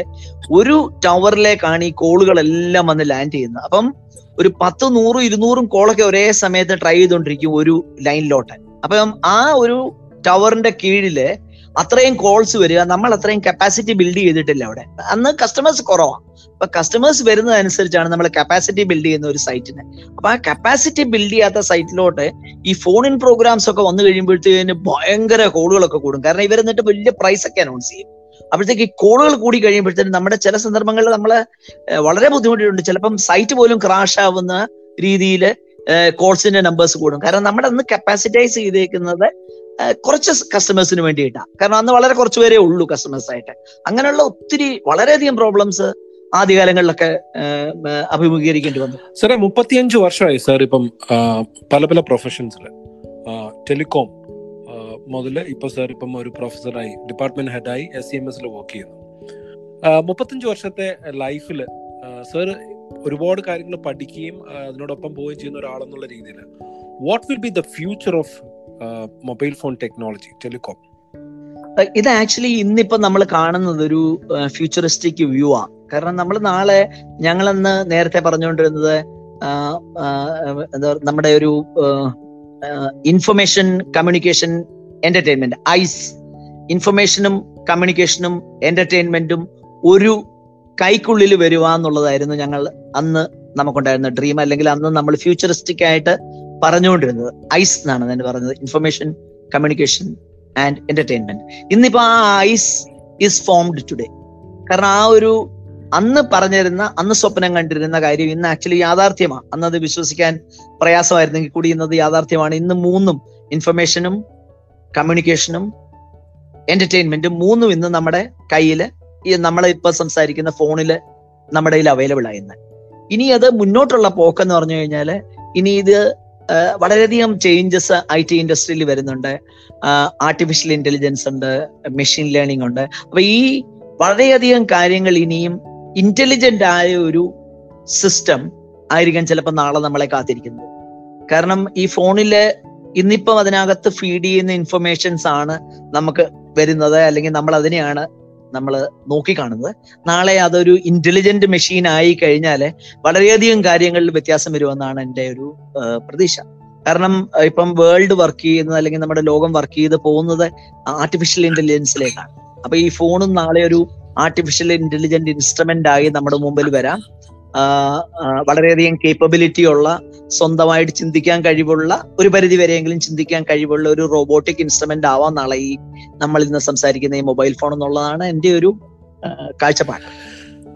ഒരു ടവറിലേക്കാണ് ഈ കോളുകളെല്ലാം വന്ന് ലാൻഡ് ചെയ്യുന്നത്. അപ്പം ഒരു പത്ത് നൂറും ഇരുന്നൂറും കോളൊക്കെ ഒരേ സമയത്ത് ട്രൈ ചെയ്തുകൊണ്ടിരിക്കും ഒരു ലൈനിലോട്ട് അപ്പം ആ ഒരു ടവറിന്റെ കീഴിൽ അത്രയും കോൾസ് വരിക നമ്മൾ അത്രയും കപ്പാസിറ്റി ബിൽഡ് ചെയ്തിട്ടില്ല അവിടെ. അന്ന് കസ്റ്റമേഴ്സ് കുറവാണ് അപ്പൊ കസ്റ്റമേഴ്സ് വരുന്നതനുസരിച്ചാണ് നമ്മൾ കപ്പാസിറ്റി ബിൽഡ് ചെയ്യുന്ന ഒരു സൈറ്റിന് അപ്പൊ ആ കപ്പാസിറ്റി ബിൽഡ് ചെയ്യാത്ത സൈറ്റിലോട്ട് ഈ ഫോൺ ഇൻ പ്രോഗ്രാംസ് ഒക്കെ വന്നു കഴിയുമ്പോഴത്തേന് ഭയങ്കര കോളുകളൊക്കെ കൂടും. കാരണം ഇവർ എന്നിട്ട് വലിയ പ്രൈസ് ഒക്കെ അനൗൺസ് ചെയ്യും. അപ്പോഴത്തേക്ക് ഈ കോളുകൾ കൂടി കഴിയുമ്പോഴത്തേനും നമ്മുടെ ചില സന്ദർഭങ്ങളിൽ നമ്മൾ വളരെ ബുദ്ധിമുട്ടിയിട്ടുണ്ട്. ചിലപ്പം സൈറ്റ് പോലും ക്രാഷ് ആവുന്ന രീതിയിൽ കോൾസിന്റെ നമ്പേഴ്സ് കൂടും. കാരണം നമ്മുടെ അന്ന് കപ്പാസിറ്റൈസ് ചെയ്തേക്കുന്നത് കുറച്ച് കസ്റ്റമേഴ്സിന് വേണ്ടിയിട്ടാണ് കാരണം അന്ന് വളരെ കുറച്ച് പേരേ ഉള്ളൂ കസ്റ്റമേഴ്സ് ആയിട്ട് അങ്ങനെയുള്ള ഒത്തിരി വളരെയധികം പ്രോബ്ലംസ് ആദ്യകാലങ്ങളിലൊക്കെ അഭിമുഖീകരിക്കേണ്ടി വന്നു. സാറേ മുപ്പത്തിയഞ്ച് വർഷമായി സാർ ഇപ്പം പല പല പ്രൊഫഷൻസിൽ ടെലികോം മുതൽ ഇപ്പൊ സാർ ഇപ്പം ഒരു പ്രൊഫസറായി ഡിപ്പാർട്ട്മെന്റ് ഹെഡായി എസ് സി എം എസിൽ വർക്ക് ചെയ്യുന്നു. മുപ്പത്തഞ്ച് വർഷത്തെ ലൈഫിൽ സാർ ഒരുപാട് കാര്യങ്ങൾ പഠിക്കുകയും അതിനോടൊപ്പം പോവുകയും ചെയ്യുന്ന ഒരാളെന്നുള്ള രീതിയിൽ what will be the future of mobile phone technology telecom. ഇത് ആക്ച്വലി ഇന്നിപ്പോ നമ്മൾ കാണുന്നത് ഒരു ഫ്യൂച്ചറിസ്റ്റിക് വ്യൂ ആണ് കാരണം നമ്മൾ നാളെ ഞങ്ങളന്ന് നേരത്തെ പറഞ്ഞുകൊണ്ടിരുന്നത് നമ്മുടെ ഒരു ഇൻഫർമേഷൻ കമ്മ്യൂണിക്കേഷൻ എന്റർടൈൻമെന്റ് ഐസ് ഇൻഫർമേഷനും കമ്മ്യൂണിക്കേഷനും എന്റർടൈൻമെന്റും ഒരു കൈക്കുള്ളിൽ വരുക എന്നുള്ളതായിരുന്നു ഞങ്ങൾ അന്ന് നമുക്കുണ്ടായിരുന്ന ഡ്രീം അല്ലെങ്കിൽ അന്ന് നമ്മൾ ഫ്യൂച്ചറിസ്റ്റിക് ആയിട്ട് പറഞ്ഞുകൊണ്ടിരുന്നത്. ഐസ് എന്നാണ് ഞാൻ പറഞ്ഞത്. ഇൻഫർമേഷൻ കമ്മ്യൂണിക്കേഷൻ ആൻഡ് എന്റർടൈൻമെന്റ് ഇന്നിപ്പോ ആ ഐസ് ഈസ് ഫോംഡ് ടുഡേ കാരണം ആ ഒരു അന്ന് പറഞ്ഞിരുന്ന അന്ന് സ്വപ്നം കണ്ടിരുന്ന കാര്യം ഇന്ന് ആക്ച്വലി യാഥാർത്ഥ്യമാണ് അന്ന് അത് വിശ്വസിക്കാൻ പ്രയാസമായിരുന്നെങ്കിൽ കൂടി ഇന്നത് യാഥാർത്ഥ്യമാണ്. ഇന്ന് മൂന്നും ഇൻഫർമേഷനും കമ്മ്യൂണിക്കേഷനും എന്റർടൈൻമെന്റും മൂന്നും ഇന്ന് നമ്മുടെ കയ്യിൽ ഈ നമ്മളെ ഇപ്പൊ സംസാരിക്കുന്ന ഫോണിൽ നമ്മുടെ കയ്യിൽ അവൈലബിൾ ആയിരുന്നു ഇനി അത് മുന്നോട്ടുള്ള പോക്കെന്ന് പറഞ്ഞു കഴിഞ്ഞാൽ ഇനി ഇത് വളരെയധികം ചേഞ്ചസ് ഐ ടി ഇൻഡസ്ട്രിയിൽ വരുന്നുണ്ട്. ആർട്ടിഫിഷ്യൽ ഇന്റലിജൻസ് ഉണ്ട് മെഷീൻ ലേണിംഗ് ഉണ്ട്. അപ്പൊ ഈ വളരെയധികം കാര്യങ്ങൾ ഇനിയും ഇന്റലിജന്റ് ആയ ഒരു സിസ്റ്റം ആയിരിക്കാൻ ചിലപ്പോൾ നാളെ നമ്മളെ കാത്തിരിക്കുന്നത്. കാരണം ഈ ഫോണിൽ ഇന്നിപ്പം അതിനകത്ത് ഫീഡ് ചെയ്യുന്ന ഇൻഫർമേഷൻസ് ആണ് നമുക്ക് വരുന്നത് അല്ലെങ്കിൽ നമ്മൾ അതിനെയാണ് നമ്മൾ നോക്കിക്കാണുന്നത്. നാളെ അതൊരു ഇന്റലിജന്റ് മെഷീൻ ആയി കഴിഞ്ഞാൽ വളരെയധികം കാര്യങ്ങളിൽ വ്യത്യാസം വരുമെന്നാണ് എന്റെ ഒരു പ്രതീക്ഷ. കാരണം ഇപ്പം വേൾഡ് വർക്ക് ചെയ്യുന്നത് അല്ലെങ്കിൽ നമ്മുടെ ലോകം വർക്ക് ചെയ്ത് പോകുന്നത് ആർട്ടിഫിഷ്യൽ ഇന്റലിജൻസിലേക്കാണ് അപ്പൊ ഈ ഫോണും നാളെ ഒരു ആർട്ടിഫിഷ്യൽ ഇന്റലിജന്റ് ഇൻസ്ട്രുമെന്റ് ആയി നമ്മുടെ മുമ്പിൽ വരാം. വളരെയധികം കേപ്പബിലിറ്റി ഉള്ള സ്വന്തമായിട്ട് ചിന്തിക്കാൻ കഴിവുള്ള ഒരു പരിധി വരെയെങ്കിലും ചിന്തിക്കാൻ കഴിവുള്ള ഒരു റോബോട്ടിക് ഇൻസ്ട്രുമെന്റ് ആവാം നാളെ ഈ നമ്മൾ ഇന്ന് സംസാരിക്കുന്ന ഈ മൊബൈൽ ഫോൺ എന്നുള്ളതാണ് എന്റെ ഒരു കാഴ്ചപ്പാട്.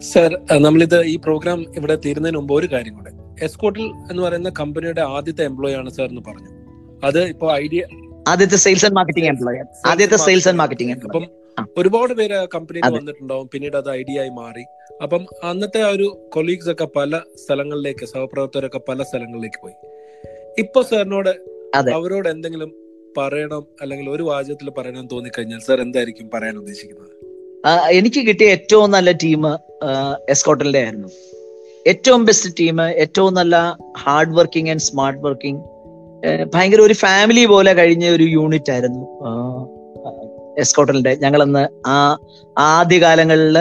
സർ നമ്മളിത് ഈ പ്രോഗ്രാം ഇവിടെ തീരുന്നതിന് മുമ്പ് ഒരു കാര്യം കൂടെ. എസ്കോട്ടിൽ എന്ന് പറയുന്ന കമ്പനിയുടെ ആദ്യത്തെ എംപ്ലോയി ആണ് സാർ എന്ന് പറഞ്ഞു. അത് ഇപ്പോൾ ഐഡിയ ആദ്യത്തെ സെയിൽസ് ആൻഡ് മാർക്കറ്റിംഗ് എംപ്ലോയർ ആദ്യത്തെ സെയിൽസ് ആൻഡ് മാർക്കറ്റിംഗ് അപ്പം. ഒരുപാട് പേര് കമ്പനിയിൽ. വന്നിട്ടുണ്ടാവും. പിന്നീട് അത് ഐഡിയ ആയി മാറി. അപ്പം അന്നത്തെ ആ ഒരു കൊളീഗ്സ് ഒക്കെ പല സ്ഥലങ്ങളിലേക്ക് സഹപ്രവർത്തകരൊക്കെ പല സ്ഥലങ്ങളിലേക്ക് പോയി. ഇപ്പൊ സാറിനോട് അവരോട് എന്തെങ്കിലും പറയണം അല്ലെങ്കിൽ ഒരു വാചകത്തിൽ പറയണം എന്ന് തോന്നിക്കഴിഞ്ഞാൽ സാർ എന്തായിരിക്കും പറയാൻ ഉദ്ദേശിക്കുന്നത്? എനിക്ക് കിട്ടിയ ഏറ്റവും നല്ല ടീം എസ്കോട്ടലിന്റെ ആയിരുന്നു. ഏറ്റവും ബെസ്റ്റ് ടീം ഏറ്റവും നല്ല hard working and smart working ഭയങ്കര ഒരു ഫാമിലി പോലെ കഴിഞ്ഞ ഒരു യൂണിറ്റ് ആയിരുന്നു. എസ്കോട്ടലിന്റെ ഞങ്ങളന്ന് ആ ആദ്യകാലങ്ങളിൽ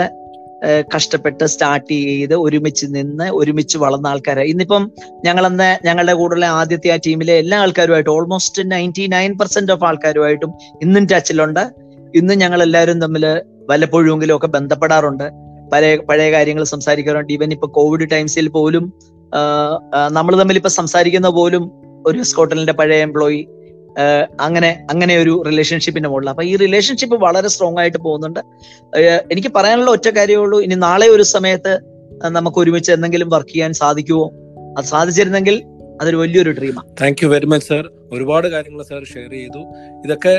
കഷ്ടപ്പെട്ട് സ്റ്റാർട്ട് ചെയ്ത് ഒരുമിച്ച് നിന്ന് ഒരുമിച്ച് വളർന്ന ആൾക്കാരെ. ഇന്നിപ്പം ഞങ്ങളന്ന് ഞങ്ങളുടെ കൂടെയുള്ള ആദ്യത്തെ ആ ടീമിലെ എല്ലാ ആൾക്കാരുമായിട്ടും almost ninety nine percent of ആൾക്കാരുമായിട്ടും ഇന്നും ടച്ചിലുണ്ട് ഇന്നും ഞങ്ങൾ എല്ലാവരും തമ്മിൽ വല്ലപ്പോഴുമെങ്കിലും ഒക്കെ ബന്ധപ്പെടാറുണ്ട്. പഴയ പഴയ കാര്യങ്ങൾ സംസാരിക്കാറുണ്ട്. ഈവൻ ഇപ്പൊ കോവിഡ് ടൈംസിൽ പോലും നമ്മൾ തമ്മിൽ ഇപ്പൊ സംസാരിക്കുന്ന പോലും ഒരു സ്കോട്ടലിന്റെ പഴയ എംപ്ലോയി അങ്ങനെ അങ്ങനെ ഒരു റിലേഷൻഷിപ്പിന്റെ മുകളിൽ. അപ്പൊ ഈ റിലേഷൻഷിപ്പ് വളരെ സ്ട്രോങ് ആയിട്ട് പോകുന്നുണ്ട്. എനിക്ക് പറയാനുള്ള ഒറ്റ കാര്യമേ ഉള്ളൂ. ഇനി നാളെ ഒരു സമയത്ത് നമുക്ക് ഒരുമിച്ച് എന്തെങ്കിലും വർക്ക് ചെയ്യാൻ സാധിക്കുമോ അത് സാധിച്ചിരുന്നെങ്കിൽ അതൊരു വലിയൊരു ഡ്രീമാണ് thank you very much sir ഒരുപാട് കാര്യങ്ങൾ സർ ഷെയർ ചെയ്തു. ഇതൊക്കെ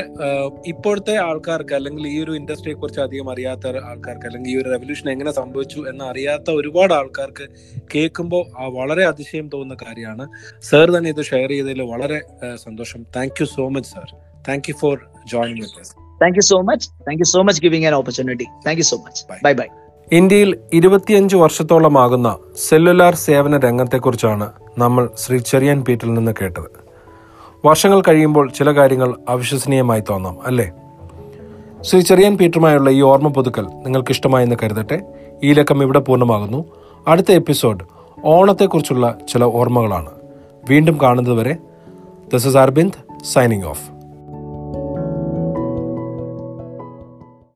ഇപ്പോഴത്തെ ആൾക്കാർക്ക് അല്ലെങ്കിൽ ഈ ഒരു ഇൻഡസ്ട്രിയെ കുറിച്ച് അധികം അറിയാത്ത ആൾക്കാർക്ക് അല്ലെങ്കിൽ ഈ ഒരു റെവല്യൂഷൻ എങ്ങനെ സംഭവിച്ചു എന്ന് അറിയാത്ത ഒരുപാട് ആൾക്കാർക്ക് കേൾക്കുമ്പോൾ വളരെ അതിശയം തോന്നുന്ന കാര്യമാണ്. സർ തന്നെ ഇത് ഷെയർ ചെയ്തതിൽ വളരെ സന്തോഷം. Thank you so much sir thank you for joining with thank you so much thank you so much giving an opportunity thank you so much Bye. Bye bye ഇന്ത്യയിൽ ഇരുപത്തിയഞ്ച് വർഷത്തോളമാകുന്ന സെല്ലുലാർ സേവന രംഗത്തെക്കുറിച്ചാണ് നമ്മൾ ശ്രീ ചെറിയാൻ പീറ്റിൽ നിന്ന് കേട്ടത്. വർഷങ്ങൾ കഴിയുമ്പോൾ ചില കാര്യങ്ങൾ അവിശ്വസനീയമായി തോന്നാം അല്ലേ? ശ്രീ ചെറിയാൻ പീറ്ററുമായുള്ള ഈ ഓർമ്മ പുതുക്കൽ നിങ്ങൾക്ക് ഇഷ്ടമായെന്ന് കരുതട്ടെ. ഈ ലക്കം ഇവിടെ പൂർണമാകുന്നു. അടുത്ത എപ്പിസോഡ് ഓണത്തെക്കുറിച്ചുള്ള ചില ഓർമ്മകളാണ്. വീണ്ടും കാണുന്നതുവരെ this is Arbind signing off